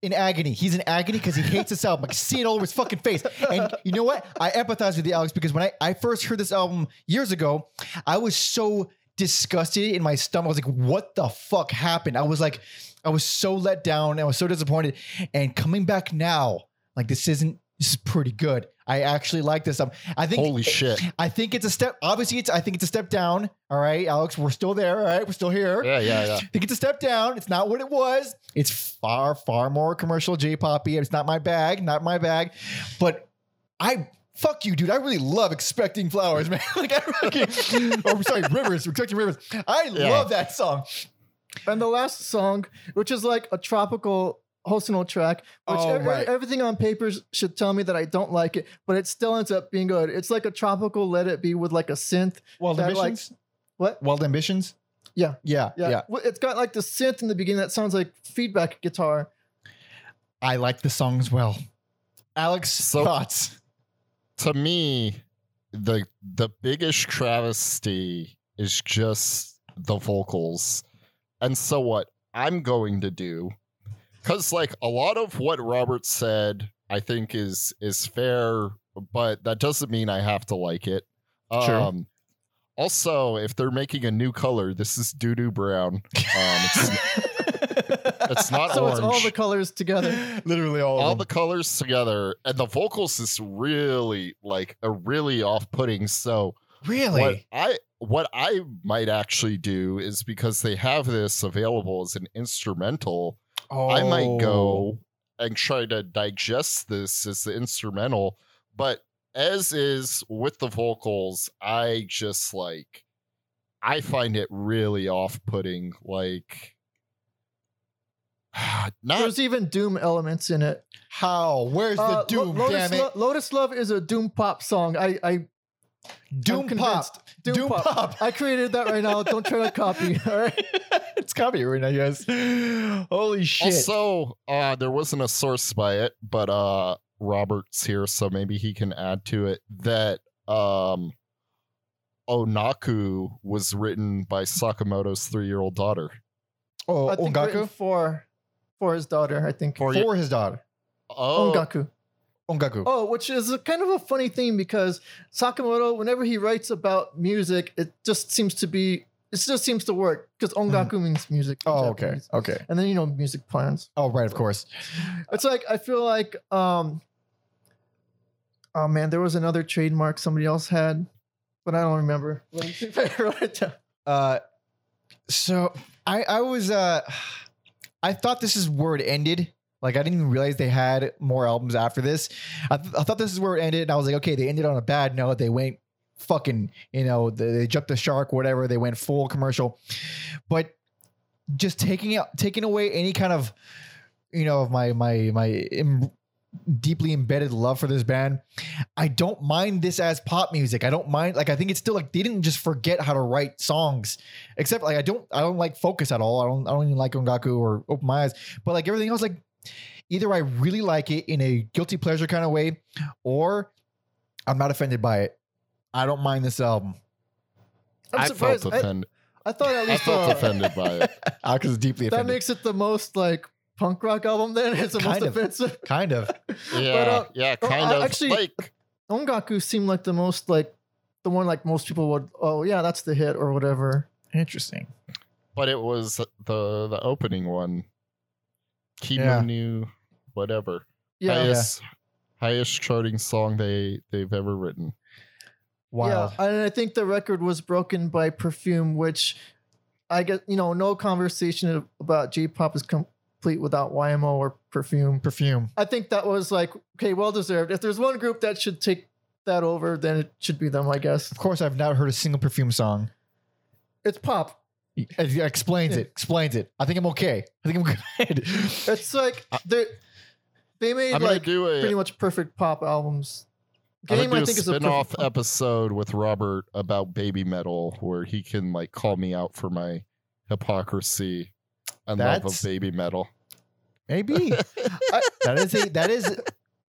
in agony. He's in agony because he hates this album. I can see it all over his fucking face. And you know what? I empathize with you, Alex, because when I, I first heard this album years ago, I was so disgusted in my stomach. I was like, what the fuck happened? I was like, I was so let down. I was so disappointed. And coming back now, like this isn't this is pretty good. I actually like this album. I think Holy shit. I think it's a step. Obviously, it's. I think it's a step down. All right, Alex, we're still there. All right, we're still here. Yeah, yeah, yeah. I think it's a step down. It's not what it was. It's far, far more commercial J-poppy. It's not my bag. Not my bag. But I fuck you, dude. I really love expecting flowers, man. like I fucking. oh, sorry, rivers. Expecting rivers. I Yeah. love that song. And the last song, which is like a tropical Hosono track, which Oh, right. everything on papers should tell me that I don't like it, but it still ends up being good. It's like a tropical Let It Be with like a synth. Wild That, like- ambitions. What? Wild ambitions. Yeah. Yeah. Yeah. Yeah. Well, It's got like the synth in the beginning that sounds like feedback guitar. I like the song as well. Alex, So- thoughts? to me, the the biggest travesty is just the vocals. And so what I'm going to do cuz like a lot of what Robert said I think is is fair, but that doesn't mean I have to like it. Sure. Um also, if they're making a new color, this is doo doo brown. Um, it's, it's not so orange it's all the colors together. Literally all, all of the colors together and the vocals is really like a really off-putting so really. what i what i might actually do is because they have this available as an instrumental i might Oh. go and try to digest this as the instrumental but as is with the vocals i just like i find it really off-putting like not There's even Doom elements in it. How? Where's Uh, the Lo- doom? Lotus, damn it! Lo- Lotus Love is a Doom pop song. I, I doom I'm pop. Doom, Doom pop. pop. I created that right now. Don't try to copy. All right. it's copyright, I guess. Holy shit! Also, uh, there wasn't a source by it, but uh, Robert's here, so maybe he can add to it that um, Onaku was written by Sakamoto's three-year-old daughter. oh, I think written Ongaku for for his daughter. I think. For for his daughter. Oh, Ongaku. Ongaku. Oh, which is a kind of a funny thing because Sakamoto, whenever he writes about music, it just seems to be. It just seems to work because ongaku means music. Mm-hmm. Oh, okay, Japanese. okay. And then you know music plans. Oh, right, of course. It's like I feel like um oh man, there was another trademark somebody else had, but I don't remember. Let me see if I wrote it down. Uh, so I I was uh, I thought this is where it ended. Like I didn't even realize they had more albums after this. I, th- I thought this is where it ended, and I was like, okay, they ended on a bad note. They went fucking, you know, they, they jumped the shark, whatever. They went full commercial, but just taking out, taking away any kind of, you know, of my my my Im- deeply embedded love for this band. I don't mind this as pop music. I don't mind like I think it's still like they didn't just forget how to write songs. Except like I don't I don't like focus at all. I don't I don't even like Ongaku or Open My Eyes. But like everything else, like either I really like it in a guilty pleasure kind of way, or I'm not offended by it. I don't mind this album. I'm I surprised. felt I, offended. I thought at I least felt uh, offended by it. Alex is deeply that makes it the most like punk rock album. Then it's the Kind most of. offensive. kind of. Yeah, uh, yeah, oh, kind I of. actually- like Ongaku seemed like the most like the one like most people would. Oh yeah, that's the hit or whatever. Interesting. but it was the the opening one. Kimo Yeah. new whatever. Yeah. highest, highest charting song they they've ever written. Wow. Yeah, and I think the record was broken by Perfume, which I get. You know, no conversation about J-pop is complete without YMO or Perfume. Perfume. I think that was like okay, well deserved. If there's one group that should take that over, then it should be them, I guess. Of course, I've not heard a single perfume song. It's pop. It explains it. Explains it. I think I'm okay. I think I'm good. It's like uh, they they made I'm gonna like do a pretty much perfect pop albums. I'm Game, gonna I do think, a is a spin-off perfect episode with Robert about baby metal where he can like call me out for my hypocrisy and love That's- of baby metal. Maybe I- that is a that is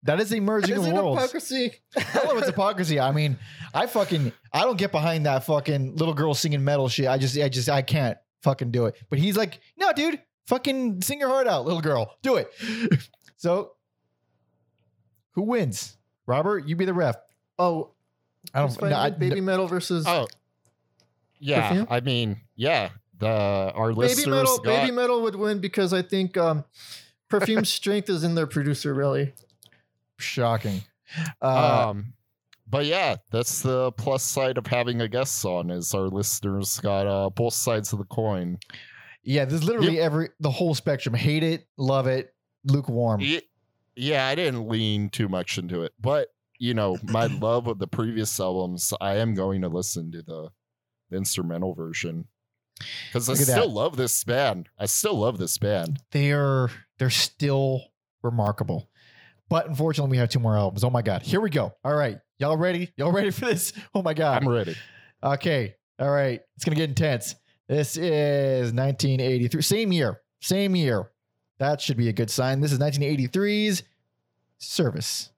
that is a merging Is of worlds. hypocrisy? I love its hypocrisy. I mean, I fucking I don't get behind that fucking little girl singing metal shit. I just I just I can't fucking do it. But he's like, no, dude, fucking sing your heart out, little girl, do it. so, who wins? Robert, you be the ref. Oh, I don't. No, fighting? I, baby metal versus Oh, yeah. Perfume? I mean, yeah. The our baby listeners metal. got Baby metal would win because I think um, Perfume's strength is in their producer. Really, Shocking. Uh, um, but yeah, that's the plus side of having a guest on is our listeners got uh, both sides of the coin. yeah, there's literally every the whole spectrum. Hate it, love it, lukewarm. Ye- Yeah, I didn't lean too much into it, but you know, my love of the previous albums, I am going to listen to the, the instrumental version because I still that. love this band. I still love this band. They're they're still remarkable. But unfortunately, we have two more albums. Oh my god. Here we go. All right. Y'all ready? Y'all ready for this? Oh my god. I'm ready. Okay. All right. It's going to get intense. This is 1983. Same year. Same year. That should be a good sign. This is 1983's Service.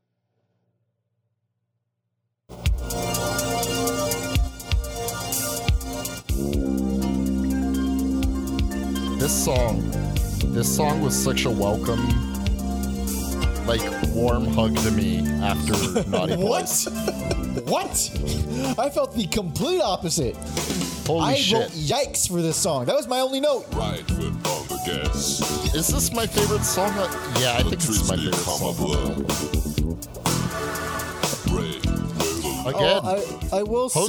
This song, this song was such a welcome, like warm hug to me after Naughty What? Boys. what? I felt the complete opposite. Holy I shit! wrote yikes for this song. That was my only note. Right foot on the gas. Is this my favorite song? Uh, Yeah, I think it's my favorite song. blood. Red, yellow, Again, Oh, I, I will say,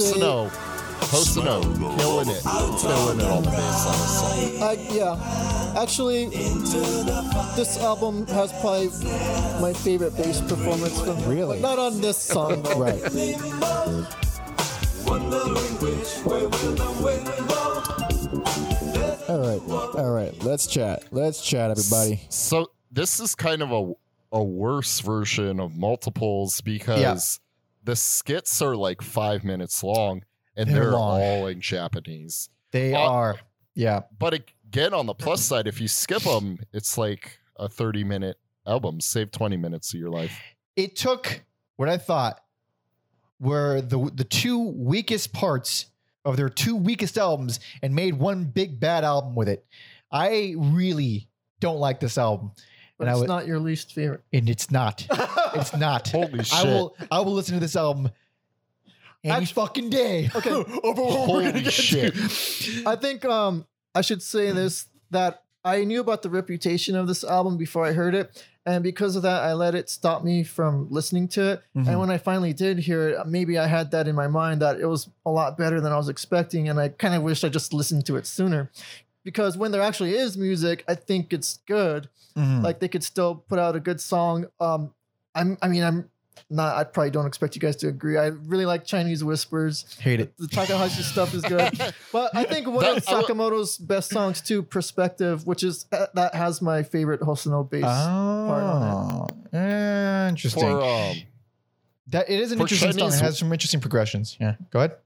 Hosono, Hosono, killing it, killing it on the bass on this song. I, yeah, actually, this album has probably my favorite bass performance from. Really? Not on this song, though. Right. All right. All right. Let's chat. Let's chat, everybody. So this is kind of a a worse version of multiplies because the skits are like five minutes long and They're they're, all in Japanese. They Uh, are. Yeah. But again, on the plus side, if you skip them, it's like a thirty minute album. Save twenty minutes of your life. It took what I thought were the the two weakest parts of their two weakest albums and made one big bad album with it. I really don't like this album. But And it's would- not your least favorite. And it's not. It's not. Holy shit! I will I will listen to this album any fucking day. Okay. Over what we're gonna get shit. to. I think um I should say this that I knew about the reputation of this album before I heard it, and because of that, I let it stop me from listening to it. Mhm. And when I finally did hear it, maybe I had that in my mind that it was a lot better than I was expecting, and I kind of wished I just listened to it sooner. Because when there actually is music, I think it's good. Mhm. Like they could still put out a good song. Um, I'm, I mean, I'm not. I probably don't expect you guys to agree. I really like Chinese Whispers. Hate it. The Takahashi stuff is good. But I think one of That- I Sakamoto's best songs too, "Perspective," which is uh, that has my favorite Hosono bass. Oh, interesting. For um, that it is an for interesting song. It has some interesting progressions. Yeah, go ahead.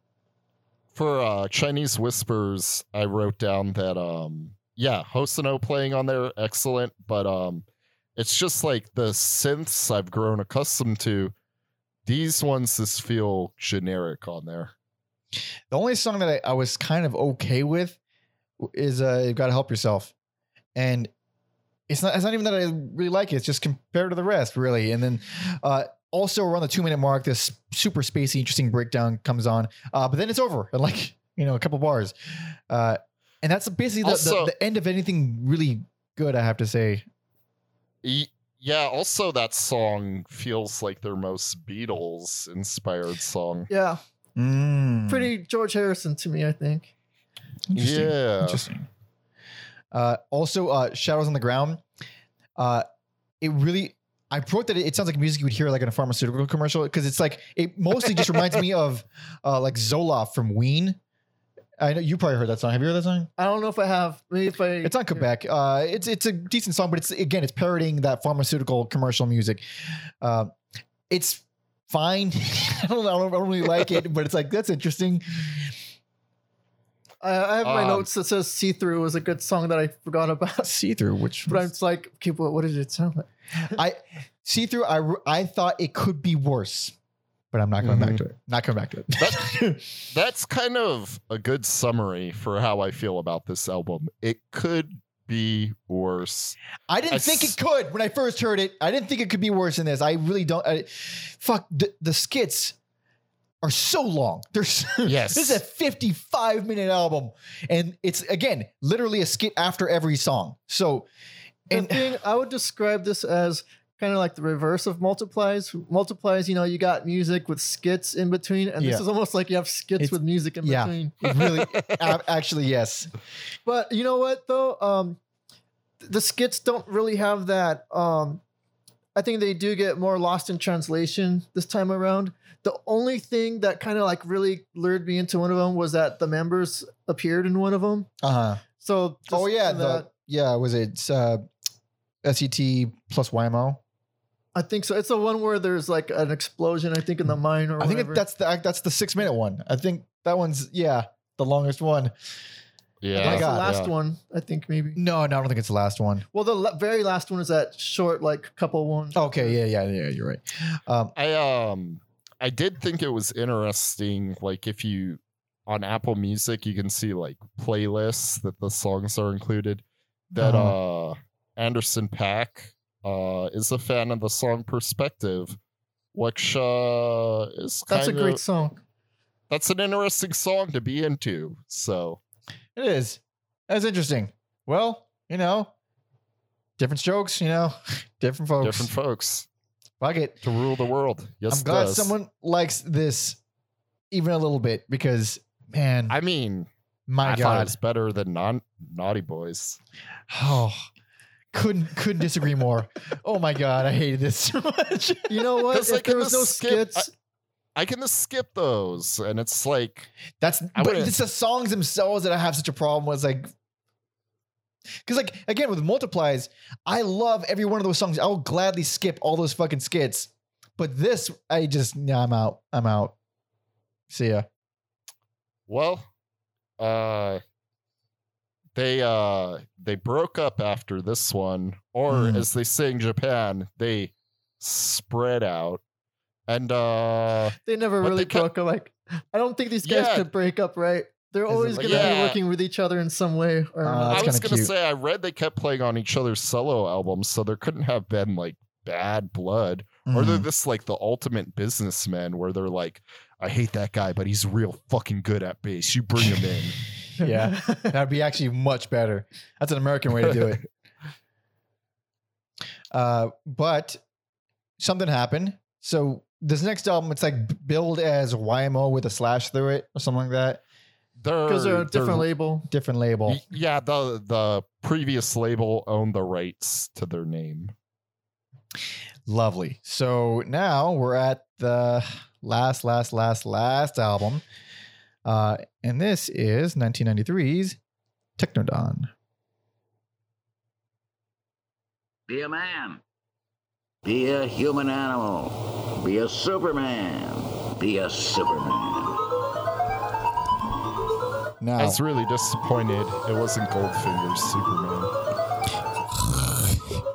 for uh Chinese Whispers, I wrote down that um yeah, Hosono playing on there, excellent, but um it's just like the synths I've grown accustomed to. These ones just feel generic on there. The only song that I, I was kind of okay with is uh, "You Gotta Help Yourself," and it's not. It's not even that I really like it. It's just compared to the rest, really. And then uh, also around the two minute mark, this super spacey, interesting breakdown comes on, uh, but then it's over in like you know a couple bars, uh, and that's basically the, Also- the, the end of anything really good. I have to say. Y- yeah, also that song feels like their most Beatles inspired song. Yeah, Mm. pretty George Harrison to me. I think. Interesting. Yeah. Interesting. Uh, also, uh, Shadows on the Ground. Uh, it really, I wrote that it, it sounds like music you would hear like in a pharmaceutical commercial because it's like it mostly just reminds me of uh, like Zoloft from Ween. I know you probably heard that song. Have you heard that song? I don't know if I have. Maybe if I. It's on Quebec. Uh, it's it's a decent song, but it's again it's parodying that pharmaceutical commercial music. Uh, it's fine. I don't I don't, I don't really like it, but it's like that's interesting. I, I have my Um, notes that says "See Through" was a good song that I forgot about. See through, which But I'm just like, okay, what, what did it sound like? I see through. I I thought it could be worse, but I'm not coming back Mhm. to it. Not coming back to it. That's kind of a good summary for how I feel about this album. It could be worse. I didn't I think s- it could when I first heard it. I didn't think it could be worse than this. I really don't. I, fuck the, the skits are so long. There's Yes. this is a 55 minute album, and it's again literally a skit after every song. So, The and thing I would describe this as kind of like the reverse of multiplies. Multiplies, you know, you got music with skits in between, and Yeah. this is almost like you have skits It's- with music in yeah. between. Really, actually, yes. But you know what though? Um the skits don't really have that um I think they do get more lost in translation this time around. The only thing that kind of like really lured me into one of them was that the members appeared in one of them. Uh huh. So Oh yeah, that- the yeah. Was it uh, SET plus YMO? I think so. It's the one where there's like an explosion. I think in the mine or I think whatever. it, that's the that's the six minute one. I think that one's yeah the longest one. Yeah. that's the God, last yeah. one. I think maybe. No, no, I don't think it's the last one. Well, the la- very last one is that short like couple one. Okay, yeah, yeah, yeah. You're right. Um, I um I did think it was interesting like if you on Apple Music you can see like playlists that the songs are included that Uh-huh. uh Anderson .Paak uh is a fan of the song Perspective which uh is That's a great song. that's an interesting song to be into so it is. That's interesting. Well, you know, different strokes. You know, different folks. different folks Fuck it. to rule the world yes does. I'm glad does. someone likes this even a little bit because man, I mean my I God, it's better than non Naughty Boys oh, couldn't couldn't disagree more. Oh my God, I hated this so much. You know what? if like, there was the no skip, skits, I can just skip those and it's like That's I but wouldn't- it's the songs themselves that I have such a problem with. Like, because like again with multiplies, I love every one of those songs. I'll gladly skip all those fucking skits. But this, I just nah, I'm out. I'm out. See ya. Well, uh they uh they broke up after this one or Hmm. as they say in Japan, they spread out. And uh they never really they kept- broke up. Like, I don't think these guys Yeah. could break up, right? They're always like- going to Yeah. be working with each other in some way. Or Uh, another. that's I was gonna cute. say I read they kept playing on each other's solo albums, so there couldn't have been like bad blood. Or they're Mhm. this like the ultimate businessmen where they're like, I hate that guy, but he's real fucking good at bass. You bring him in. yeah, that'd be actually much better. That's an American way to do it. Uh, but something happened. So this next album, it's like billed as YMO with a slash through it or something like that. They're because they're a different label. Different label. Yeah, the the previous label owned the rights to their name. Lovely. So now we're at the last, last, last, last album. Uh, and this is 1993's Technodon. Be a man. Be a human animal. Be a Superman. Be a Superman. Now, I was really disappointed it wasn't Goldfinger's Superman.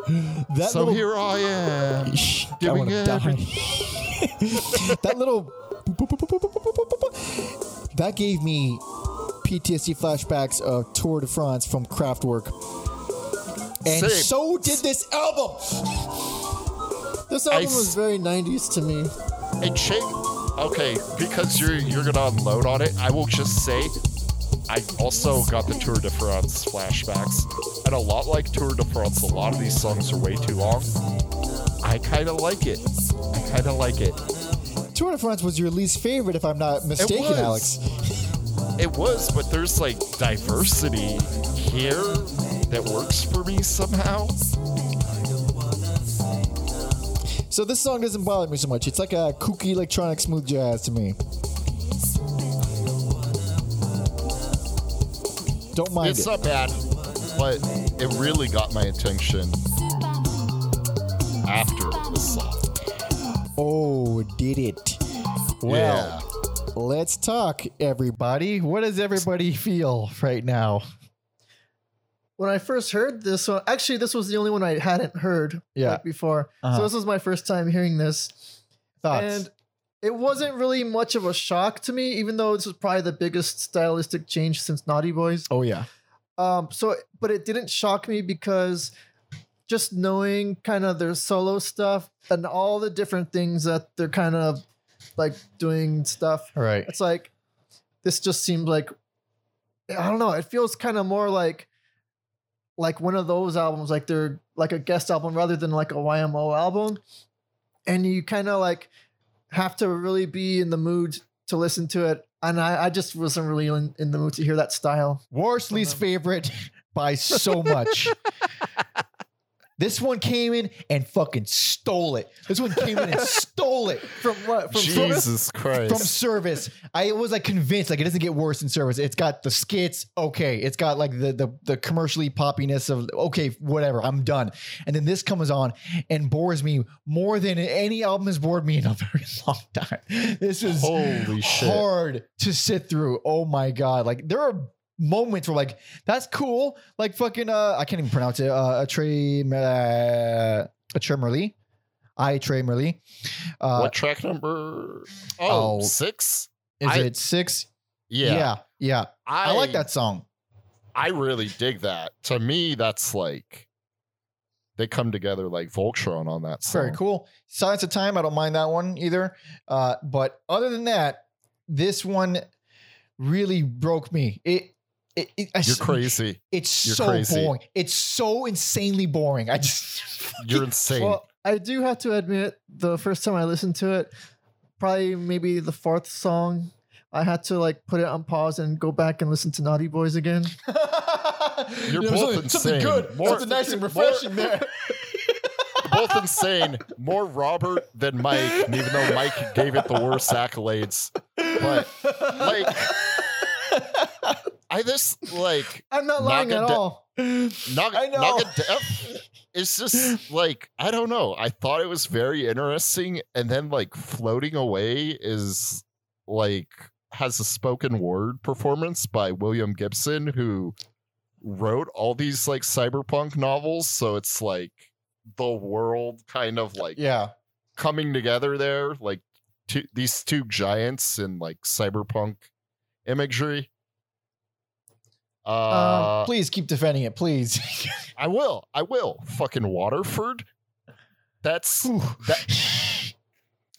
That so little, here I am. Shh, I giving wanna die. that little that gave me PTSD flashbacks of Tour de France from Kraftwerk. And Same. so did this album. This album was very 90s to me. Hey, Ching. Okay, because you're you're gonna unload on it, I will just say I also got the Tour de France flashbacks. And a lot like Tour de France, a lot of these songs are way too long. I kinda like it. I kinda like it. Tour de France was your least favorite, if I'm not mistaken. Alex. It was, but there's like diversity here that works for me somehow. So this song doesn't bother me so much. It's like a kooky electronic smooth jazz to me. Don't mind It's it. not bad, but it really got my attention after this song. Oh, did it? well, let's talk, everybody. What does everybody feel right now? When I first heard this one, actually, this was the only one I hadn't heard Yeah. like before. Uh-huh. So this was my first time hearing this. Thoughts? And it wasn't really much of a shock to me, even though this was probably the biggest stylistic change since Naughty Boys. oh yeah. Um, so, but it didn't shock me because just knowing kind of their solo stuff and all the different things that they're kind of like doing stuff. Right. It's like this just seemed like I don't know. It feels kind of more like like one of those albums, like they're like a guest album rather than like a YMO album. And you kind of like have to really be in the mood to listen to it. And I, I just wasn't really in, in the mood to hear that style. Worst least favorite by so much. this one came in and fucking stole it. This one came in and stole it From what? From Service? Jesus Christ. from service. I was like convinced like it doesn't get worse in service. It's got the skits, okay. It's got like the the, the commercially poppiness of okay, whatever. I'm done. And then this comes on and bores me more than any album has bored me in a very long time. This is Holy shit. hard to sit through. Oh my god! Like there are moments where like that's cool. Like fucking uh, I can't even pronounce it. Uh, a Trey, uh, a Trey I Trey. Uh, what track number? Oh, oh, six? is I- it six? Yeah. yeah, yeah. I, I like that song. I really dig that. To me, that's like they come together like Voltron on that song. Very cool. Science of Time. I don't mind that one either. Uh, but other than that, this one really broke me. It. It, it, I You're crazy. It's You're so crazy. boring. It's so insanely boring. I just You're insane. Well, I do have to admit, the first time I listened to it, probably maybe the fourth song, I had to like put it on pause and go back and listen to Naughty Boys again. You're both something, something insane. good, More- something nice and refreshing there. Both insane. More Robert than Mike, and even though Mike gave it the worst accolades. But like I just like I'm not lying at Naga- all. Naga, I know. Naga Death is just like I don't know. I thought it was very interesting, and then like floating away is like has a spoken word performance by William Gibson, who wrote all these like cyberpunk novels. So it's like the world kind of like yeah. coming together there, like two, these two giants in like cyberpunk imagery. Uh, Please keep defending it, please. I will. I will. Fucking Waterford. That's that.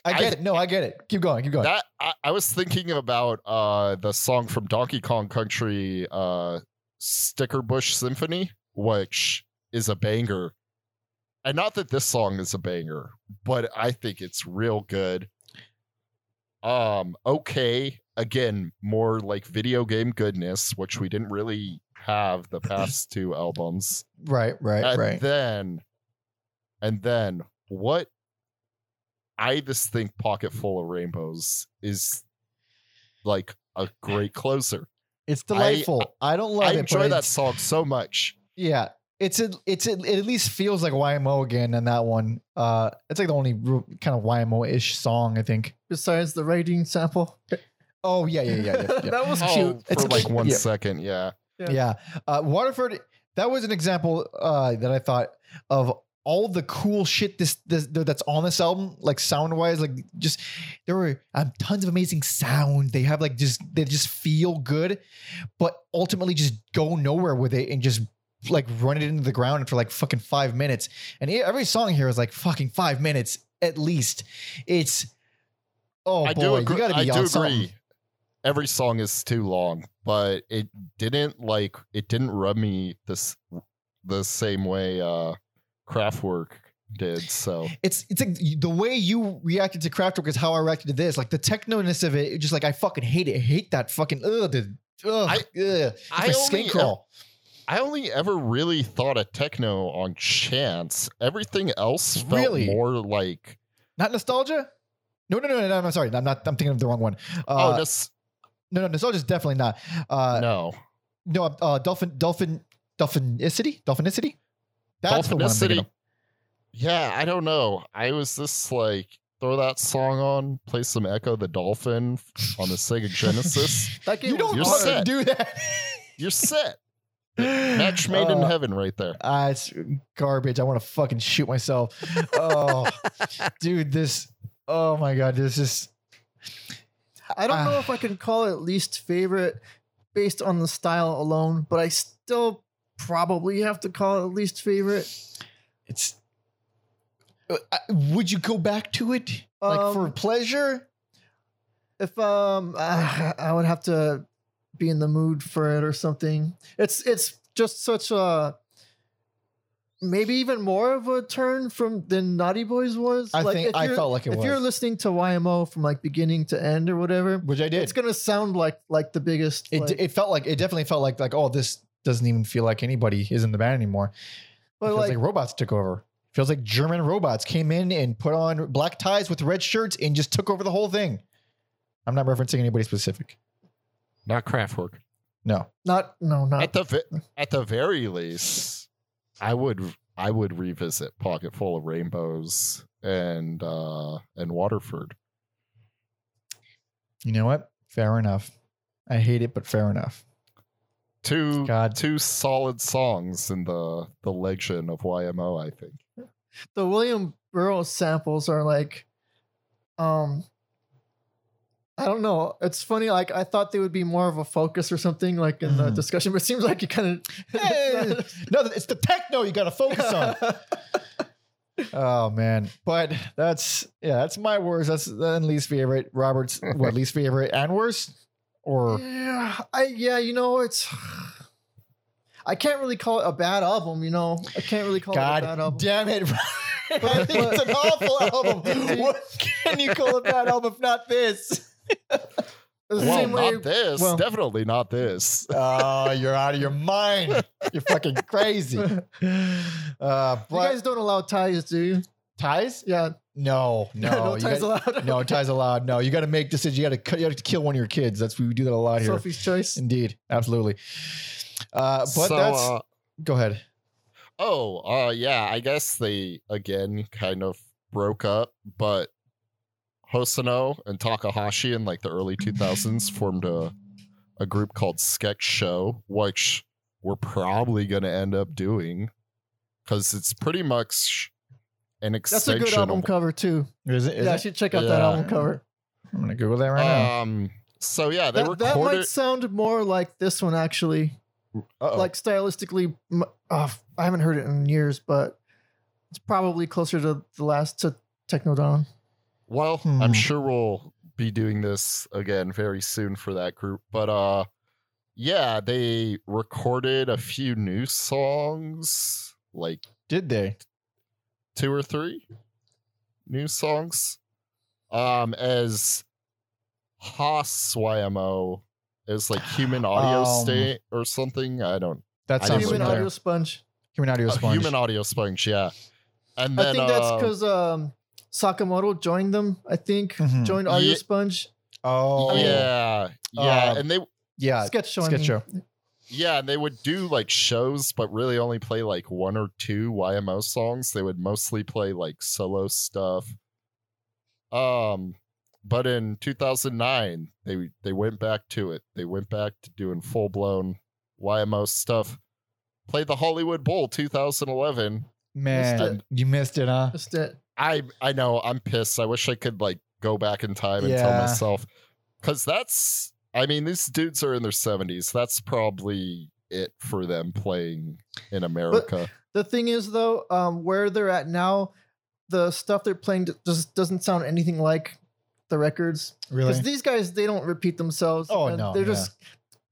I I- get it. No, I get it. Keep going. Keep going. That I, I was thinking about uh the song from Donkey Kong Country, uh, Stickerbrush Symphony, which is a banger. And not that this song is a banger, but I think it's real good. Um, okay, again, more like video game goodness, which we didn't really have the past two albums. right, right, right. and right. then and then what i just think pocket full of rainbows is like a great closer It's delightful. I, don't love i it. enjoy that song so much Yeah, it's a, it's a, it at least feels like YMO again in that one. Uh, it's like the only real kind of YMO ish song I think. Besides the writing sample. Oh yeah, yeah, yeah, yeah. yeah. that was oh, cute. for It's like cute. one Yeah. second, yeah Yeah. yeah. Uh, Waterford, that was an example uh, that I thought of all the cool shit this, this that's on this album, like sound wise, like just there were um, tons of amazing sound. They have like just they just feel good, but ultimately just go nowhere with it and just like run it into the ground for like fucking five minutes. And every song here is like fucking five minutes at least. It's oh i boy, do agree you gotta i be do on something. agree every song is too long but it didn't like it didn't rub me this the same way uh Kraftwerk did so it's it's like the way you reacted to Kraftwerk is how I reacted to this. Like the techno-ness of it, just like I fucking hate it. I hate that fucking ugh, the, ugh, I- ugh. It's I only- skin crawl. I only ever really thought of techno on chance. Everything else felt Really? more like Not nostalgia. No, no, no, no, no. I'm sorry. I'm not. I'm thinking of the wrong one. oh Uh, this no, no, nostalgia is definitely not. Uh, no no, uh, dolphin, dolphin, dolphinicity, dolphinicity. That's the one I'm thinking of. Yeah, I don't know. I was just like throw that song on, play some Ecco the Dolphin on the Sega Genesis. That game You don't You're set. do that. You're set. Match made in Uh, heaven right there. Ah, it's garbage. I want to fucking shoot myself. Oh, dude, this. Oh my god, this is. I don't know Ah. if I can call it least favorite based on the style alone, but I still probably have to call it least favorite. It's. Uh, would you go back to it like for Um, pleasure? If um, I, I would have to be in the mood for it or something. It's it's just such a maybe even more of a turn from than Naughty Boys was. I Like, think if I you're- felt like it if was. you're listening to YMO from like beginning to end or whatever, which I did. it's gonna sound like like the biggest. it, like- it felt like it definitely felt like like oh this doesn't even feel like anybody is in the band anymore. It but feels like, like, robots took over. Feels like German robots came in and put on black ties with red shirts and just took over the whole thing. I'm not referencing anybody specific. Not Kraftwerk. No. not no not At the at the very least, I would I would revisit Pocket Full of Rainbows and uh and Waterford. You know what? Fair enough. I hate it, but fair enough. Two God. two solid songs in the the legend of YMO, I think. the William Burroughs samples are like, um, I don't know. It's funny. Like I thought they would be more of a focus or something like in the Mhm. discussion, but it seems like you kind Hey, of. no, it's the techno you got to focus on. Oh man, but that's yeah, that's my worst. That's then least favorite. Robert's what least favorite and worst, or yeah, I yeah, you know it's. I can't really call it a bad album. You know, I can't really call it a bad album. damn it! I think it's an awful album. What can you call a bad album if not this? The well, same way- not this. well- Definitely not this. Oh, you're out of your mind. You're fucking crazy. Uh, you guys don't allow ties, do you? ties? Yeah, No, no, no you ties got- allowed. no ties allowed. No, you got to make decisions. You got to cut. You got to kill one of your kids. That's we do that a lot here. Sophie's choice. Indeed, absolutely. Uh, but so, that's uh, go ahead. oh, uh, yeah. I guess they again kind of broke up, but Hosono and Takahashi in like the early 2000s formed a a group called Sketch Show, which we're probably going to end up doing because it's pretty much an That's a good album of cover too. Is it? Is yeah, I should check out that album cover. I'm gonna Google that right now. Um. So yeah, they That, that might sound more like this one actually. Uh-oh. Like stylistically, oh, I haven't heard it in years, but it's probably closer to the last to Technodon. Well, Hmm. I'm sure we'll be doing this again very soon for that group. But uh, yeah, they recorded a few new songs, like did they? two or three new songs. Um, as HASYMO is like human audio Um, state or something. I don't. That I sounds didn't Human know. Audio Sponge. Human audio a sponge. human audio sponge, yeah. And then I think that's uh, because um, Sakamoto joined them. I think Mhm. joined Audio Ye- Sponge. oh yeah, yeah, uh, and they yeah. Sketch show. I sketch mean. show. yeah, and they would do like shows, but really only play like one or two YMO songs. They would mostly play like solo stuff. Um, but in 2009, they they went back to it. They went back to doing full blown YMO stuff. Played the Hollywood Bowl 2011. Man, Missed you missed it, huh? Missed it. I I know I'm pissed. I wish I could like go back in time and tell myself because that's. I mean, these dudes are in their 70s. That's probably it for them playing in America. The thing is, though, um, where they're at now, the stuff they're playing just doesn't sound anything like the records. Really? Because these guys, they don't repeat themselves. Oh, and no, they're yeah. just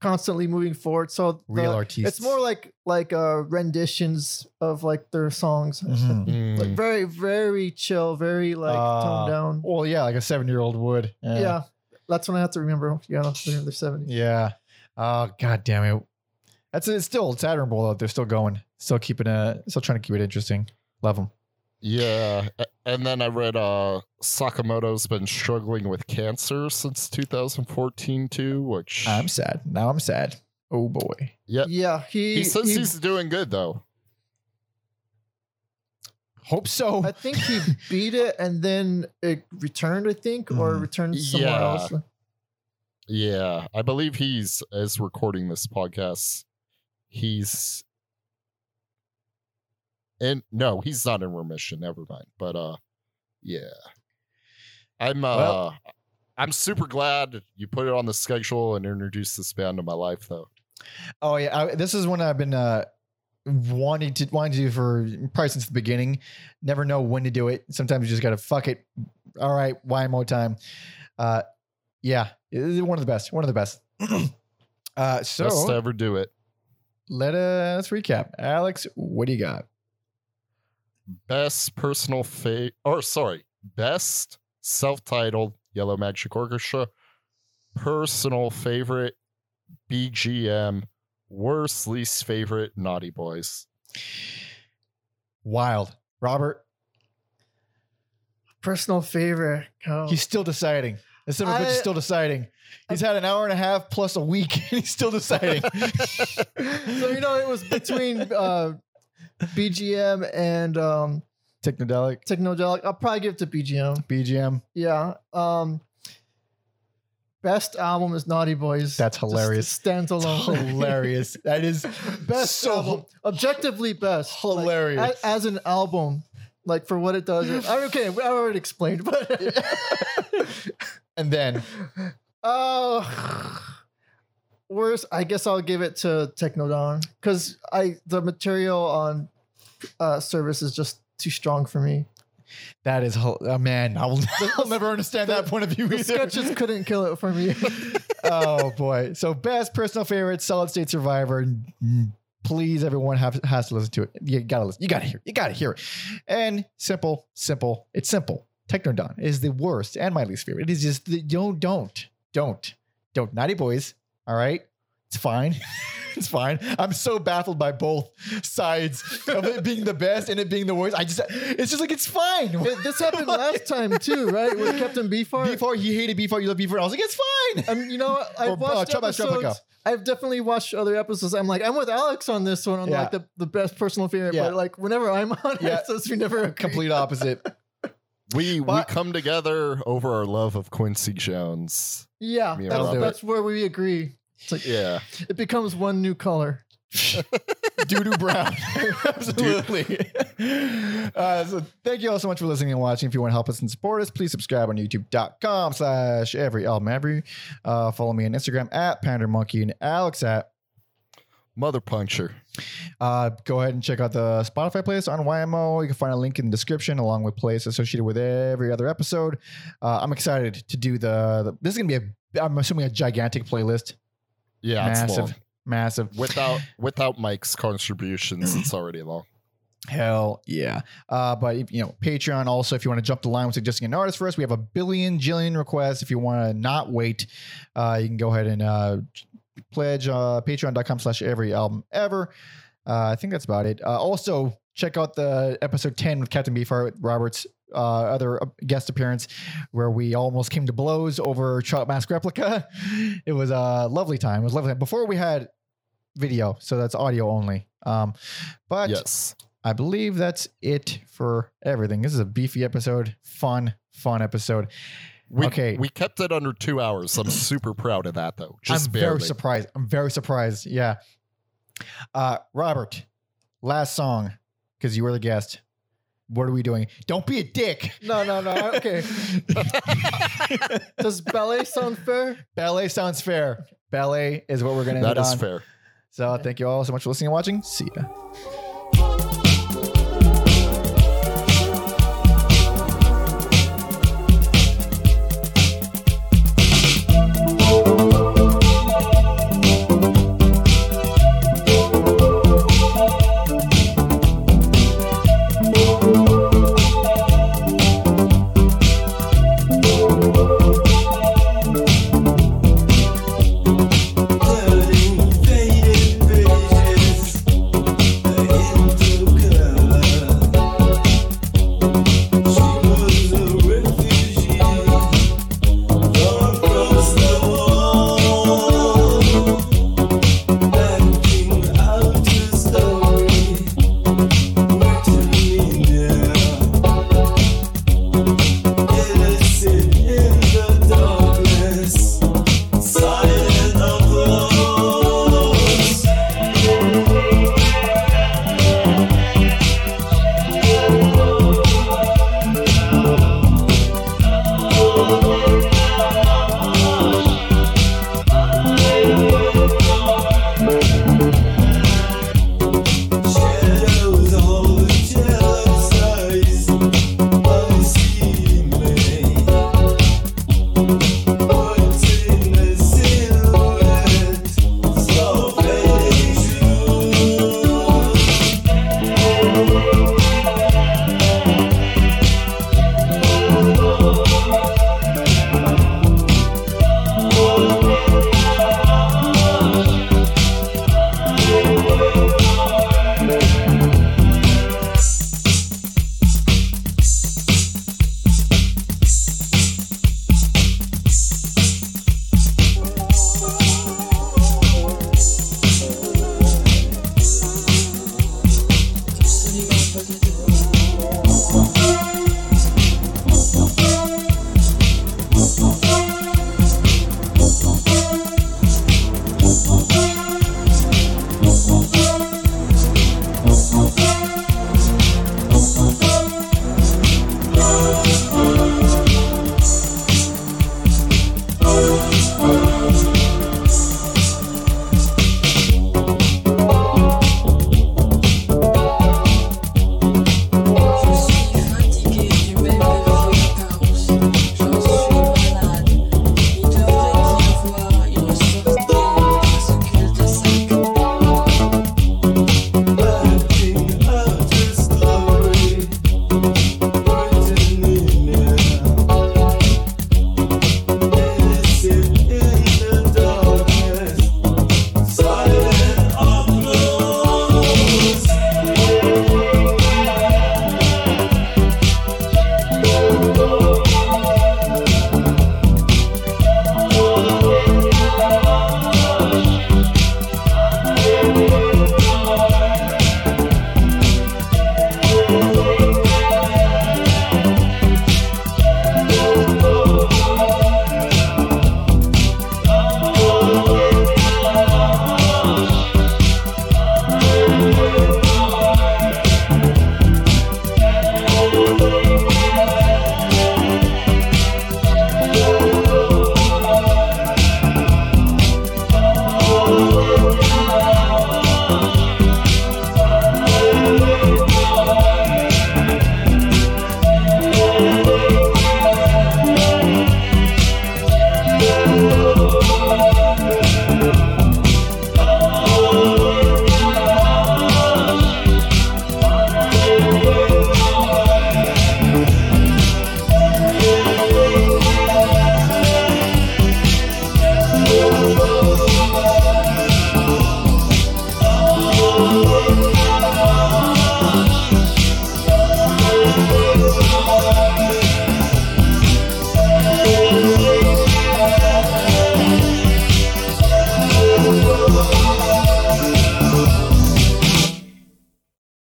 constantly moving forward. So Real the- artists. It's more like like uh, renditions of like their songs. Mhm. Mm. Like very very chill, very like Uh, toned down. Well, yeah, like a seven-year-old would. Yeah. that's when I have to remember. Yeah, they're in seventies. Yeah. Oh god damn it. That's it's still it's admirable though. They're still going. Still keeping it still trying to keep it interesting. Love them. Yeah, and then I read uh Sakamoto's been struggling with cancer since 2014 too, which I'm sad. Now I'm sad. Oh boy. yeah, Yeah, he. he says he- he's doing good though. Hope so. I think he beat it and then it returned. I think or Mhm. returned somewhere Yeah. else. Yeah, I believe he's as recording this podcast. He's in no, he's not in remission. Never mind. But uh, yeah, I'm uh, Well- I'm super glad you put it on the schedule and introduced this band to my life though. Oh yeah, I, this is one I've been uh, wanting to wanting to do for probably since the beginning. Never know when to do it. Sometimes you just gotta fuck it. All right, YMO time. Uh, yeah, one of the best. One of the best. uh, so Best to ever do it. let's recap. Alex, what do you got? Best personal fa or sorry, best self-titled Yellow Magic Orchestra, personal favorite BGM, worst least favorite Naughty Boys. Wild. Robert, Personal favorite. Oh. he's still deciding. This son of a I- still deciding. He's had an hour and a half plus a week, and he's still deciding. so you know it was between uh, BGM and um, Technodelic, Technodelic. I'll probably give it to BGM. BGM. Yeah. Um, best album is Naughty Boys. That's Just hilarious. stands alone. Hilarious. That is best so album, objectively best. Hilarious. a- as, an album, like for what it does. I, okay, I already explained, but and then uh, worst. I guess I'll give it to Technodon because I the material on uh, service is just too strong for me. that is, hil- oh man, I will, I'll never understand that point of view The either. sketches couldn't kill it for me. oh boy. So best personal favorite, Solid State Survivor. Please, everyone have, has to listen to it. You gotta listen. You gotta hear. You gotta hear it. And simple, simple. It's simple. Technodon is the worst and my least favorite. It is just the, don't, don't, don't, don't. Naughty boys. All right. It's fine. it's fine. I'm so baffled by both sides of it being the best and it being the worst. I just, it's just like it's fine. This happened last time too, right? With Captain Beefheart. Before he hated Beefheart, you love Beefheart. I was like, it's fine. Um, you know, what? Uh, I've watched Trouble at Tropico. episodes. I've definitely watched other episodes. I'm like, I'm with Alex on this one on Yeah. like the, the best personal favorite. Yeah. But like, whenever I'm on Yeah. says we never. Complete opposite. We But- we come together over our love of Quincy Jones. Yeah, that's, that's where we agree. It's like Yeah. it becomes one new color. doo doo brown. Absolutely. Uh, so thank you all so much for listening and watching. If you want to help us and support us, please subscribe on youtube.com slash every album every. Uh, follow me on Instagram at Pander Monkey and Alex at. Mother puncture. Uh, go ahead and check out the Spotify playlist on YMO. You can find a link in the description along with playlists associated with every other episode. Uh, I'm excited to do the, the this is gonna be a I'm assuming a gigantic playlist. Yeah, it's massive, massive. Without without Mike's contributions, it's already long. Hell yeah. Uh, but you know, Patreon also, if you want to jump the line with suggesting an artist for us, we have a billion jillion requests. If you want to not wait, uh, you can go ahead and uh, pledge uh, patreon.com slash every album ever. Uh, I think that's about it. Uh, also, check out the episode 10 with Captain Beefheart, Robert's uh, other guest appearance, where we almost came to blows over Trout Mask Replica. It was a lovely time. It was lovely time. Before we had video, so that's audio only. Um, but Yes. I believe that's it for everything. This is a beefy episode, fun, fun episode. We, Okay. We kept it under two hours. I'm super proud of that, though. Just I'm barely. very surprised. I'm very surprised. Yeah. Uh, Robert, last song, because you were the guest. What are we doing? Don't be a dick. No, no, no. Okay. Does ballet sound fair? Ballet sounds fair. Ballet is what we're going to That end is on. fair. So thank you all so much for listening and watching. See ya.